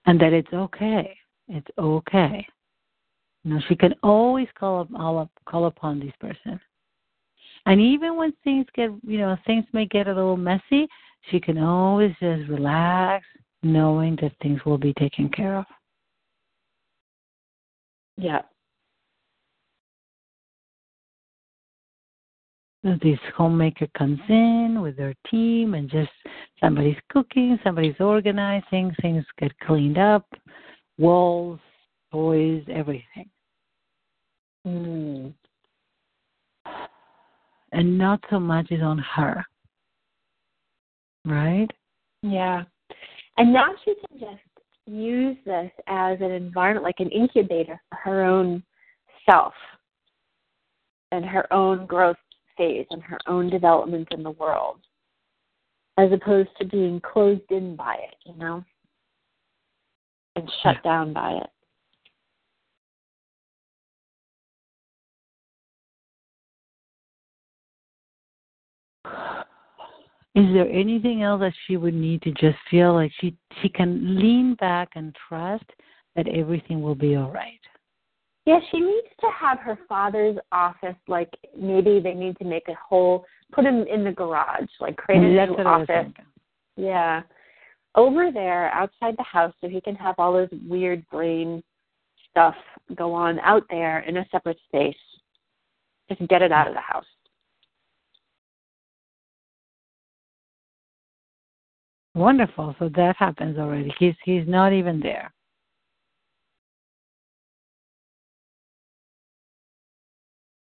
[SPEAKER 2] And that it's okay. It's okay. You know, she can always call up, call up, call upon this person. And even when things get, you know, things may get a little messy, she can always just relax, knowing that things will be taken care of.
[SPEAKER 1] Yeah.
[SPEAKER 2] This homemaker comes in with their team and just somebody's cooking, somebody's organizing, things get cleaned up, walls, toys, everything.
[SPEAKER 1] Mm.
[SPEAKER 2] And not so much is on her. Right?
[SPEAKER 1] Yeah. And now she can just use this as an environment, like an incubator for her own self and her own growth phase and her own development in the world, as opposed to being closed in by it, you know, and shut
[SPEAKER 2] Yeah.
[SPEAKER 1] down by it.
[SPEAKER 2] Is there anything else that she would need to just feel like she she can lean back and trust that everything will be all right?
[SPEAKER 1] Yeah, she needs to have her father's office. Like maybe they need to make a whole, put him in the garage, like create a mm,
[SPEAKER 2] That's
[SPEAKER 1] new
[SPEAKER 2] what I was
[SPEAKER 1] office. Yeah. Over there, outside the house, so he can have all his weird brain stuff go on out there in a separate space. Just get it out of the house.
[SPEAKER 2] Wonderful. So that happens already. He's he's not even there.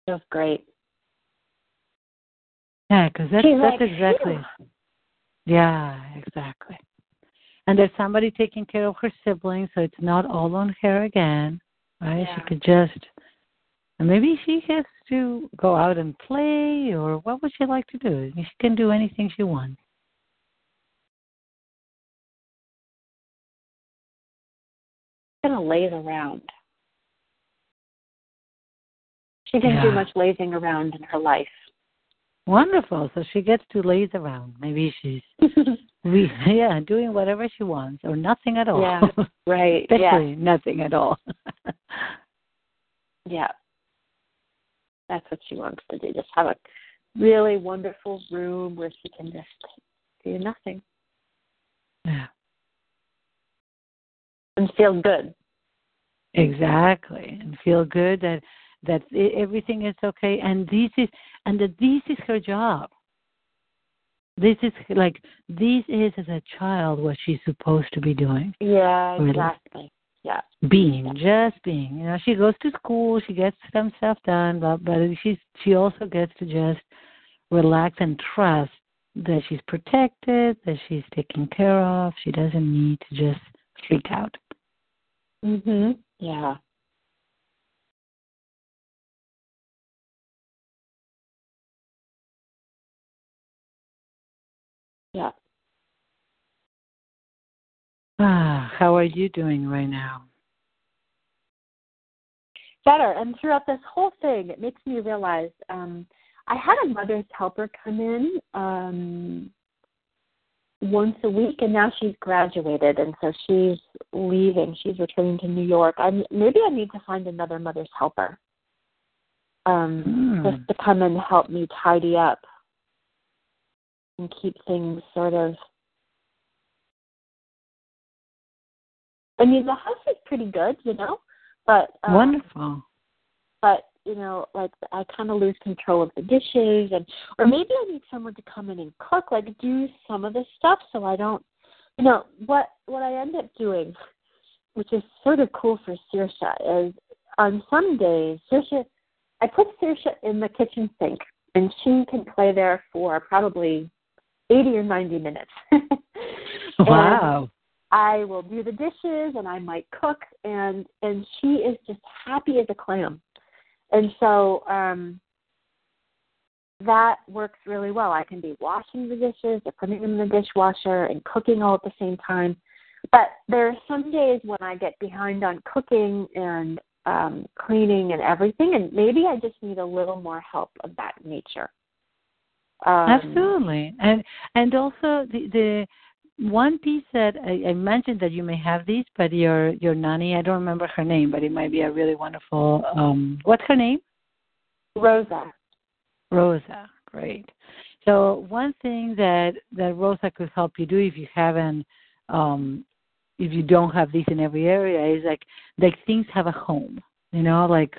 [SPEAKER 1] Feels great.
[SPEAKER 2] Yeah, because that's
[SPEAKER 1] She's
[SPEAKER 2] that's
[SPEAKER 1] like,
[SPEAKER 2] exactly.
[SPEAKER 1] "Phew."
[SPEAKER 2] Yeah, exactly. And there's somebody taking care of her siblings, so it's not all on her again, right? She could just, and maybe she has to go out and play, or what would she like to do? She can do anything she wants.
[SPEAKER 1] Gonna laze around. She didn't do much lazing around in her life.
[SPEAKER 2] Wonderful. So she gets to laze around. Maybe she's, yeah, doing whatever she wants, or nothing at all.
[SPEAKER 1] Yeah, right. Yeah.
[SPEAKER 2] Especially nothing at all.
[SPEAKER 1] Yeah. That's what she wants to do. Just have a really wonderful room where she can just do nothing
[SPEAKER 2] yeah.
[SPEAKER 1] And feel good.
[SPEAKER 2] Exactly, and feel good that that everything is okay, and this is and that this is her job. This is like this is as a child what she's supposed to be doing,
[SPEAKER 1] Yeah,
[SPEAKER 2] Really?
[SPEAKER 1] exactly. Yeah.
[SPEAKER 2] being just being. You know, she goes to school, she gets some stuff done, but but she's she also gets to just relax and trust that she's protected, that she's taken care of. She doesn't need to just freak out.
[SPEAKER 1] Mhm. Yeah. Yeah.
[SPEAKER 2] Ah, how are you doing right now?
[SPEAKER 1] Better. And throughout this whole thing, it makes me realize um, I had a mother's helper come in um, once a week, and now she's graduated, and so she's leaving. She's returning to New York. I maybe I need to find another mother's helper, um,
[SPEAKER 2] Hmm.
[SPEAKER 1] just to come and help me tidy up and keep things sort of. I mean, the house is pretty good, you know, but um,
[SPEAKER 2] Wonderful.
[SPEAKER 1] but you know, like I kind of lose control of the dishes, and or maybe I need someone to come in and cook, like do some of the stuff, so I don't, you know, what what I end up doing, which is sort of cool for Saoirse, is on some days, Saoirse, I put Saoirse in the kitchen sink, and she can play there for probably eighty or ninety minutes.
[SPEAKER 2] Wow.
[SPEAKER 1] I will do the dishes and I might cook and and she is just happy as a clam. And so um that works really well. I can be washing the dishes or putting them in the dishwasher and cooking all at the same time. But there are some days when I get behind on cooking and um cleaning and everything and maybe I just need a little more help of that nature. Um,
[SPEAKER 2] Absolutely, and and also the the one piece that I, I mentioned that you may have these, but your your nanny, I don't remember her name, but it might be a really wonderful. um What's her name?
[SPEAKER 1] Rosa.
[SPEAKER 2] Rosa. Great. So one thing that that Rosa could help you do if you haven't, um if you don't have these in every area, is like like things have a home. You know, like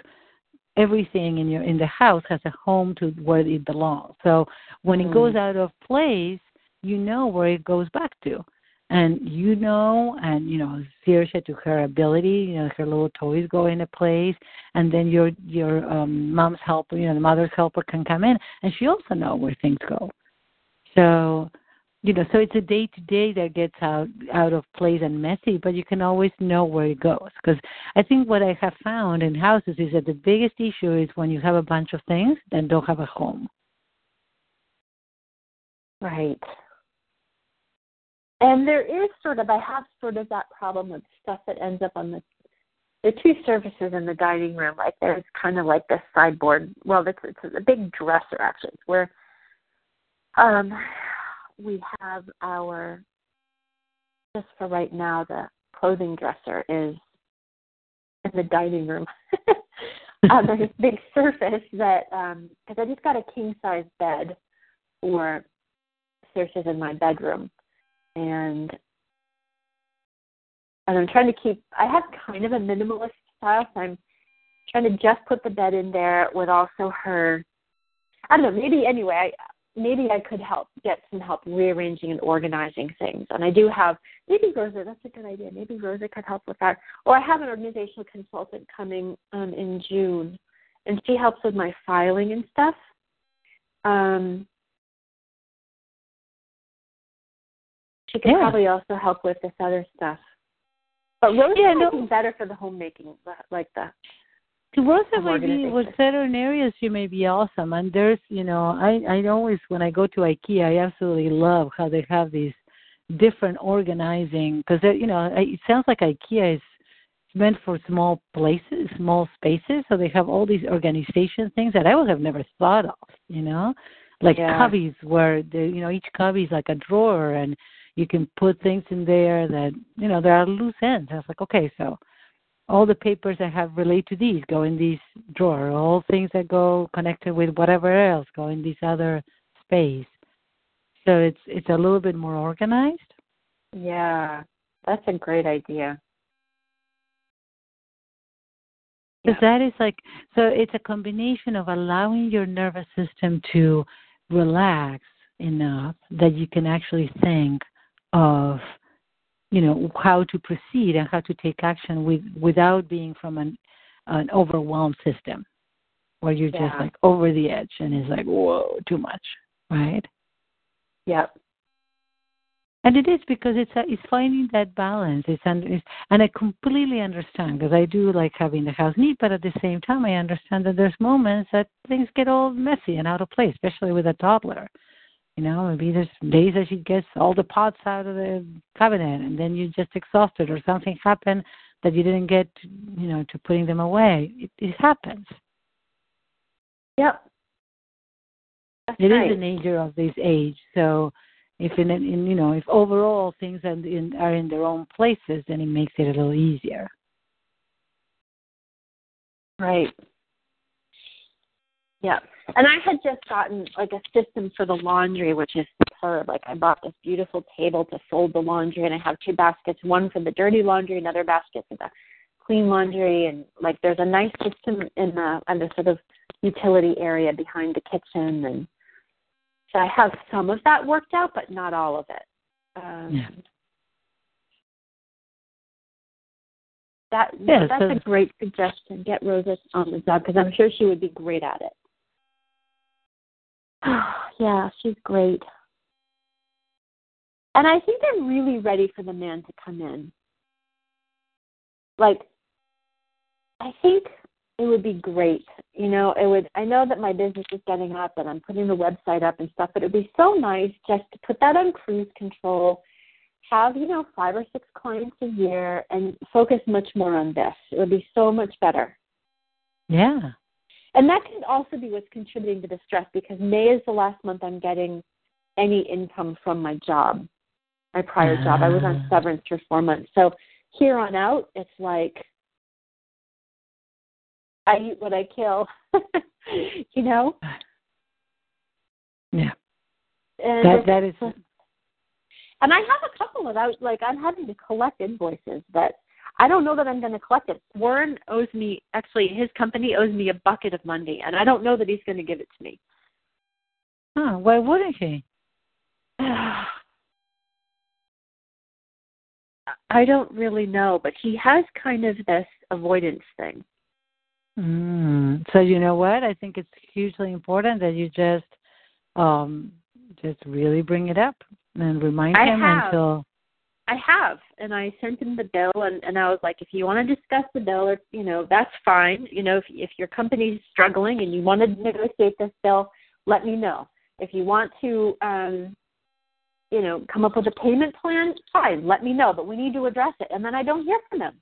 [SPEAKER 2] everything in your in the house has a home to where it belongs. So when it goes out of place, you know where it goes back to. And you know, and you know, Saoirse to her ability, you know, her little toys go into place, and then your your um mom's helper, you know, the mother's helper can come in, and she also know where things go. So, you know, so it's a day to day that gets out out of place and messy, but you can always know where it goes. Because I think what I have found in houses is that the biggest issue is when you have a bunch of things that don't have a home.
[SPEAKER 1] Right. And there is sort of I have sort of that problem with stuff that ends up on the the two surfaces in the dining room. Like there's kind of like this sideboard. Well, it's it's a big dresser actually. It's where um we have our just for right now the clothing dresser is in the dining room. um, there's this big surface that um because I just got a king size bed for Saoirse's in my bedroom and and I'm trying to keep I have kind of a minimalist style, so I'm trying to just put the bed in there with also her I don't know, maybe anyway, I maybe I could help get some help rearranging and organizing things. And I do have maybe Rosa, that's a good idea. Maybe Rosa could help with that. Or I have an organizational consultant coming um in June and she helps with my filing and stuff. Um she could
[SPEAKER 2] Yeah.
[SPEAKER 1] probably also help with this other stuff. But Rosa
[SPEAKER 2] Yeah, no-
[SPEAKER 1] be better for the homemaking, like the
[SPEAKER 2] To Rosa might be with certain areas she may be awesome. And there's you know, I I always when I go to IKEA I absolutely love how they have these different organizing because you know it sounds like IKEA is meant for small places, small spaces. So they have all these organization things that I would have never thought of. You know, like
[SPEAKER 1] Yeah.
[SPEAKER 2] cubbies where the you know each cubby is like a drawer and you can put things in there that you know there are loose ends. I was like, okay, so all the papers I have relate to these go in this drawer. All things that go connected with whatever else go in this other space. So it's it's a little bit more organized.
[SPEAKER 1] Yeah. That's a great idea.
[SPEAKER 2] Because that is like so it's a combination of allowing your nervous system to relax enough that you can actually think of you know how to proceed and how to take action with without being from an an overwhelmed system where you're just like over the edge and it's like whoa too much right?
[SPEAKER 1] Yep.
[SPEAKER 2] and it is because it's a, it's finding that balance. It's, and it's and i completely understand because i do like having the house neat but at the same time i understand that there's moments that things get all messy and out of place especially with a toddler you know maybe there's days that she gets all the pots out of the cabinet and then you're just exhausted or something happened that you didn't get you know to putting them away it, it happens
[SPEAKER 1] Yep. That's
[SPEAKER 2] It is
[SPEAKER 1] right.
[SPEAKER 2] the nature of this age. So, if in, in you know if overall things are in, are in their own places, then it makes it a little easier.
[SPEAKER 1] Right. Yeah. And I had just gotten like a system for the laundry, which is superb. Like I bought this beautiful table to fold the laundry and I have two baskets, one for the dirty laundry, another basket for the clean laundry and like there's a nice system in the in the sort of utility area behind the kitchen and so I have some of that worked out but not all of it. Um
[SPEAKER 2] Yeah.
[SPEAKER 1] That
[SPEAKER 2] Yeah,
[SPEAKER 1] that's
[SPEAKER 2] so-
[SPEAKER 1] a great suggestion. Get Rosa on the job because I'm sure she would be great at it. yeah, she's great. And I think they're really ready for the man to come in. Like, I think it would be great. You know, it would. I know that my business is getting up and I'm putting the website up and stuff, but it would be so nice just to put that on cruise control, have you know five or six clients a year, and focus much more on this. It would be so much better.
[SPEAKER 2] Yeah.
[SPEAKER 1] And that can also be what's contributing to the stress because May is the last month I'm getting any income from my job, my prior job. I was on
[SPEAKER 2] Ah.
[SPEAKER 1] severance for four months. So here on out, it's like I eat what I kill, you know?
[SPEAKER 2] Yeah.
[SPEAKER 1] And
[SPEAKER 2] That that is
[SPEAKER 1] and I have a couple of out like I'm having to collect invoices but I don't know that I'm going to collect it. Warren owes me actually his company owes me a bucket of money and I don't know that he's going to give it to me.
[SPEAKER 2] huh, why wouldn't he?
[SPEAKER 1] I don't really know, but he has kind of this avoidance thing.
[SPEAKER 2] Mm. So you know what? I think it's hugely important that you just um just really bring it up and remind
[SPEAKER 1] I
[SPEAKER 2] him
[SPEAKER 1] have.
[SPEAKER 2] until
[SPEAKER 1] I have, and I sent him the bill, and and I was like, if you want to discuss the bill, or you know, that's fine. You know, if if your company's struggling and you want to negotiate this bill, let me know. If you want to, um, you know, come up with a payment plan, fine, let me know. But we need to address it, and then I don't hear from him.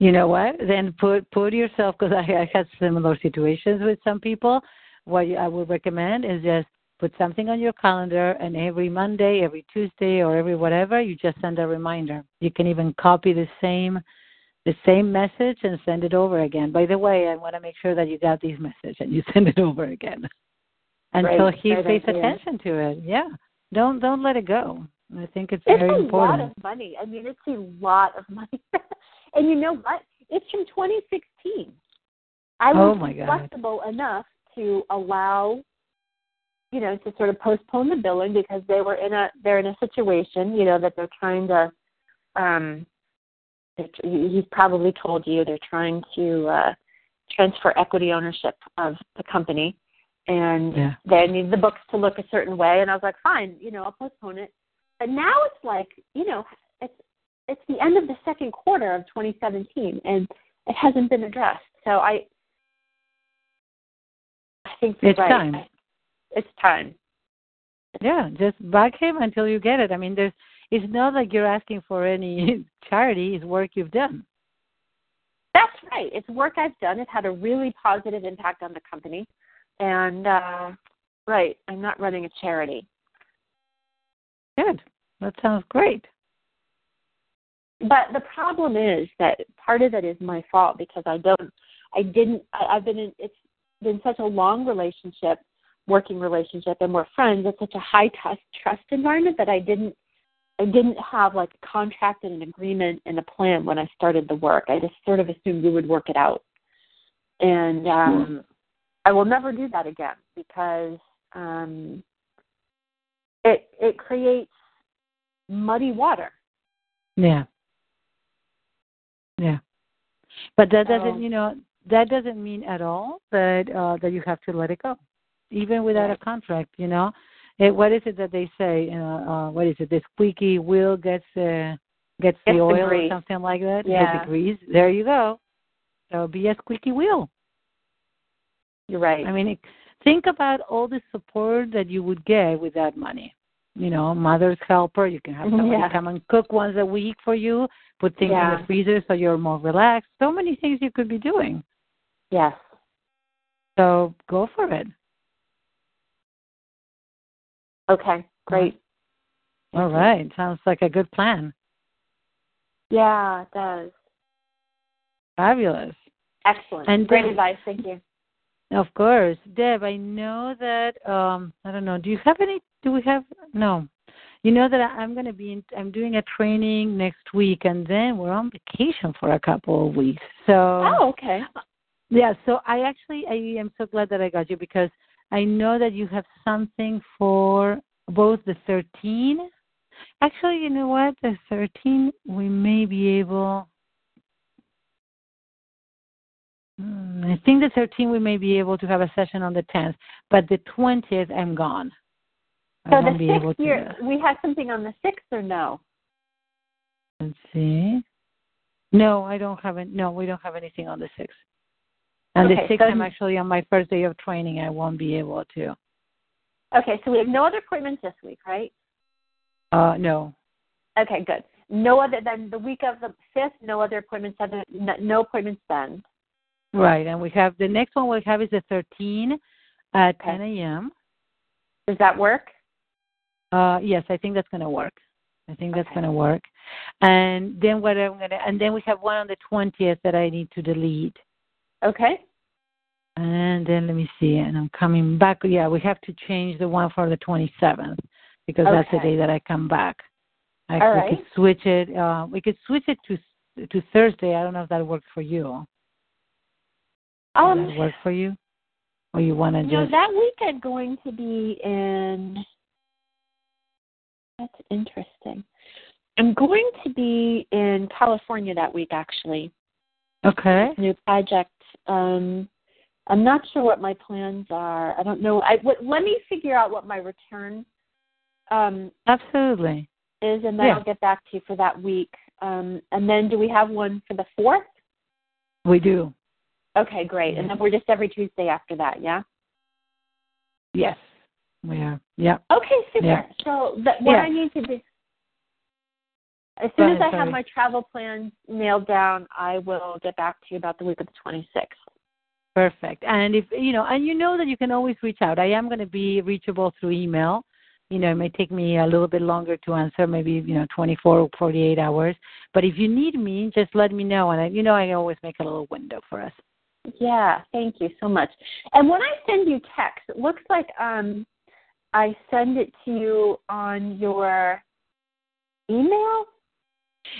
[SPEAKER 2] you know what? Then put put yourself because I, I had similar situations with some people. What I would recommend is just put something on your calendar, and every Monday, every Tuesday, or every whatever, you just send a reminder. You can even copy the same the same message and send it over again. By the way, I want to make sure that you got this message and you send it over again until
[SPEAKER 1] Right,
[SPEAKER 2] he
[SPEAKER 1] great
[SPEAKER 2] pays
[SPEAKER 1] idea.
[SPEAKER 2] attention to it. Yeah, don't don't let it go. I think it's,
[SPEAKER 1] It's
[SPEAKER 2] very
[SPEAKER 1] a
[SPEAKER 2] important.
[SPEAKER 1] lot of money. I mean, it's a lot of money. and you know what? It's from 2016. I
[SPEAKER 2] Oh,
[SPEAKER 1] was
[SPEAKER 2] God.
[SPEAKER 1] flexible enough to allow, you know, to sort of postpone the billing because they were in a they're in a situation, you know, that they're trying to. um He's probably told you they're trying to uh transfer equity ownership of the company, and
[SPEAKER 2] Yeah.
[SPEAKER 1] they need the books to look a certain way. And I was like, fine, you know, I'll postpone it. But now it's like, you know, it's it's the end of the second quarter of 2017, and it hasn't been addressed. So I, I think
[SPEAKER 2] It's
[SPEAKER 1] right.
[SPEAKER 2] time.
[SPEAKER 1] It's time.
[SPEAKER 2] Yeah, just back him until you get it. I mean, there's it's not like you're asking for any charity; it's work you've done.
[SPEAKER 1] That's right. It's work I've done. It's had a really positive impact on the company, and uh, right, I'm not running a charity.
[SPEAKER 2] Good. That sounds great.
[SPEAKER 1] But the problem is that part of it is my fault because I don't, I didn't, I, I've been in, it's been such a long relationship, working relationship, and we're friends. It's such a high trust trust environment that I didn't, I didn't have like a contract and an agreement and a plan when I started the work. I just sort of assumed we would work it out, and um, I will never do that again because um, it it creates muddy water.
[SPEAKER 2] Yeah. Yeah. But that
[SPEAKER 1] So-
[SPEAKER 2] doesn't, you know, that doesn't mean at all that uh that you have to let it go, even without a contract. You know, it, what is it that they say? Uh, uh What is it? The squeaky wheel gets uh, gets the
[SPEAKER 1] the
[SPEAKER 2] oil or something like that.
[SPEAKER 1] Yeah.
[SPEAKER 2] The grease. There you go. So be a squeaky wheel.
[SPEAKER 1] You're right.
[SPEAKER 2] I mean, it, think about all the support that you would get with that money. You know, mother's helper. You can have somebody
[SPEAKER 1] Yeah.
[SPEAKER 2] come and cook once a week for you. Put things in the freezer so you're more relaxed. So many things you could be doing.
[SPEAKER 1] yes.
[SPEAKER 2] So go for it.
[SPEAKER 1] Okay, great.
[SPEAKER 2] All right. Sounds like a good plan.
[SPEAKER 1] Yeah, it does.
[SPEAKER 2] Fabulous.
[SPEAKER 1] Excellent.
[SPEAKER 2] And
[SPEAKER 1] great
[SPEAKER 2] then-
[SPEAKER 1] advice. Thank you.
[SPEAKER 2] Of course. Deb, I know that um I don't know, do you have any do we have no. You know that I'm going to be in, I'm doing a training next week and then we're on vacation for a couple of weeks. So
[SPEAKER 1] Oh, okay.
[SPEAKER 2] Yeah, so I actually I am so glad that I got you because I know that you have something for both the 13. Actually, you know what? The 13 we may be able Hmm, I think the 13 we may be able to have a session on the 10th, but the 20th I'm gone. I
[SPEAKER 1] So the
[SPEAKER 2] won't be
[SPEAKER 1] sixth year, we have something on the sixth or no?
[SPEAKER 2] Let's see. No, I don't have it. No, we don't have anything on the 6th. And
[SPEAKER 1] Okay,
[SPEAKER 2] the 6th,
[SPEAKER 1] so-
[SPEAKER 2] I'm actually on my first day of training. I won't be able to.
[SPEAKER 1] Okay, so we have no other appointments this week, right?
[SPEAKER 2] Uh, no.
[SPEAKER 1] Okay, good. No other than the week of the fifth. No other appointments. Other, no, no appointments then.
[SPEAKER 2] Right, and we have the next one we have is the 13 at
[SPEAKER 1] Okay.
[SPEAKER 2] 10 a.m.
[SPEAKER 1] Does that work?
[SPEAKER 2] Uh, yes, I think that's going to work. I think that's
[SPEAKER 1] Okay.
[SPEAKER 2] going to work. And then what I'm going to, and then we have one on the 20th that I need to delete.
[SPEAKER 1] Okay.
[SPEAKER 2] And then let me see, and I'm coming back. Yeah, we have to change the one for the 27th because that's the day that I come back. I,
[SPEAKER 1] All
[SPEAKER 2] we could switch it. Uh, we could switch it to to Thursday. I don't know if that works for you. Does
[SPEAKER 1] Um,
[SPEAKER 2] that work for you? Or you want to just?
[SPEAKER 1] that week I'm going to be in. That's interesting. I'm going to be in California that week, actually.
[SPEAKER 2] Okay.
[SPEAKER 1] New project. Um, I'm not sure what my plans are. I don't know. I what, let me figure out what my return um,
[SPEAKER 2] Absolutely.
[SPEAKER 1] is, and then
[SPEAKER 2] Yeah.
[SPEAKER 1] I'll get back to you for that week. Um, and then, do we have one for the fourth?
[SPEAKER 2] We do.
[SPEAKER 1] Okay, great. And then we're just every Tuesday after that, yeah.
[SPEAKER 2] Yes. We are. Yeah.
[SPEAKER 1] Okay, super.
[SPEAKER 2] Yeah.
[SPEAKER 1] So that what
[SPEAKER 2] Yeah.
[SPEAKER 1] I need to do as soon
[SPEAKER 2] Go
[SPEAKER 1] as I
[SPEAKER 2] ahead,
[SPEAKER 1] have my travel plans nailed down, I will get back to you about the week of the 26th.
[SPEAKER 2] Perfect. And if you know, and you know that you can always reach out. I am going to be reachable through email. You know, it may take me a little bit longer to answer, maybe you know, 24 or 48 hours. But if you need me, just let me know, and I, you know, I always make a little window for us.
[SPEAKER 1] Yeah, thank you so much. And when I send you text, it looks like um I send it to you on your email.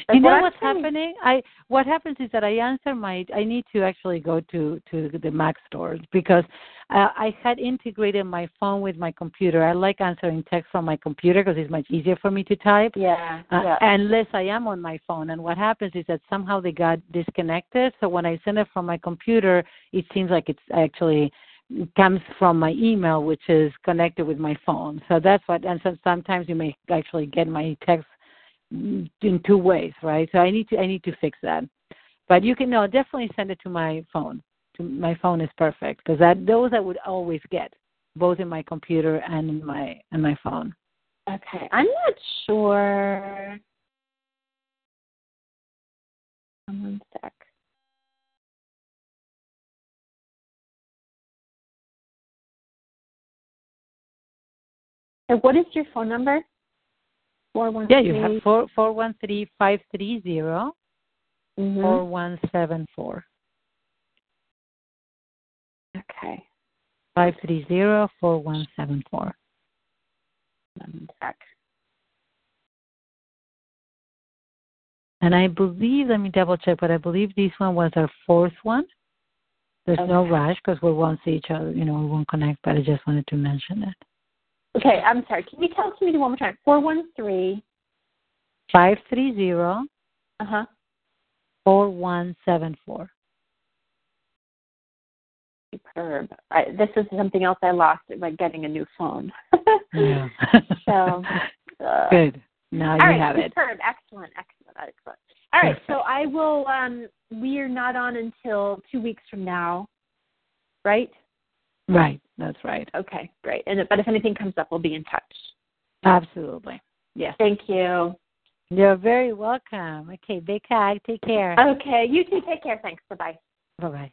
[SPEAKER 1] Like
[SPEAKER 2] you know
[SPEAKER 1] what
[SPEAKER 2] what's
[SPEAKER 1] saying-
[SPEAKER 2] happening? I what happens is that I answer my. I need to actually go to to the Mac store because uh, I had integrated my phone with my computer. I like answering text from my computer because it's much easier for me to type.
[SPEAKER 1] Yeah,
[SPEAKER 2] Uh,
[SPEAKER 1] yeah.
[SPEAKER 2] unless I am on my phone. And what happens is that somehow they got disconnected. So when I send it from my computer, it seems like it's actually comes from my email, which is connected with my phone. So that's what. And so sometimes you may actually get my text in two ways, right? So I need to I need to fix that. But you can no definitely send it to my phone. To my phone is perfect because that those I would always get both in my computer and in my in my phone.
[SPEAKER 1] Okay, I'm not sure. One sec. So what is your phone number? Four one.
[SPEAKER 2] Yeah, you have four four one three five three zero
[SPEAKER 1] Mm-hmm.
[SPEAKER 2] four one seven four.
[SPEAKER 1] Okay.
[SPEAKER 2] Five three zero four one seven four.
[SPEAKER 1] One sec.
[SPEAKER 2] And I believe, let me double check, but I believe this one was our fourth one. There's no rush because we won't see each other, you know, we won't connect, but I just wanted to mention it.
[SPEAKER 1] Okay, I'm sorry. Can you tell it to me one more time? Four one three.
[SPEAKER 2] Five three zero
[SPEAKER 1] Uh huh.
[SPEAKER 2] four one seven four.
[SPEAKER 1] Superb. I, this is something else I lost by getting a new phone.
[SPEAKER 2] Yeah.
[SPEAKER 1] so. Uh,
[SPEAKER 2] Good. Now you
[SPEAKER 1] right,
[SPEAKER 2] have it.
[SPEAKER 1] superb. Excellent, excellent, excellent. All right, so I will. Um, we are not on until two weeks from now, right?
[SPEAKER 2] Right. That's right.
[SPEAKER 1] Okay, great. And but if anything comes up, we'll be in touch.
[SPEAKER 2] Absolutely. Yes.
[SPEAKER 1] Thank you.
[SPEAKER 2] You're very welcome. Okay, big hug. Take care.
[SPEAKER 1] Okay, you too. Take care. Thanks. Bye bye.
[SPEAKER 2] Bye bye.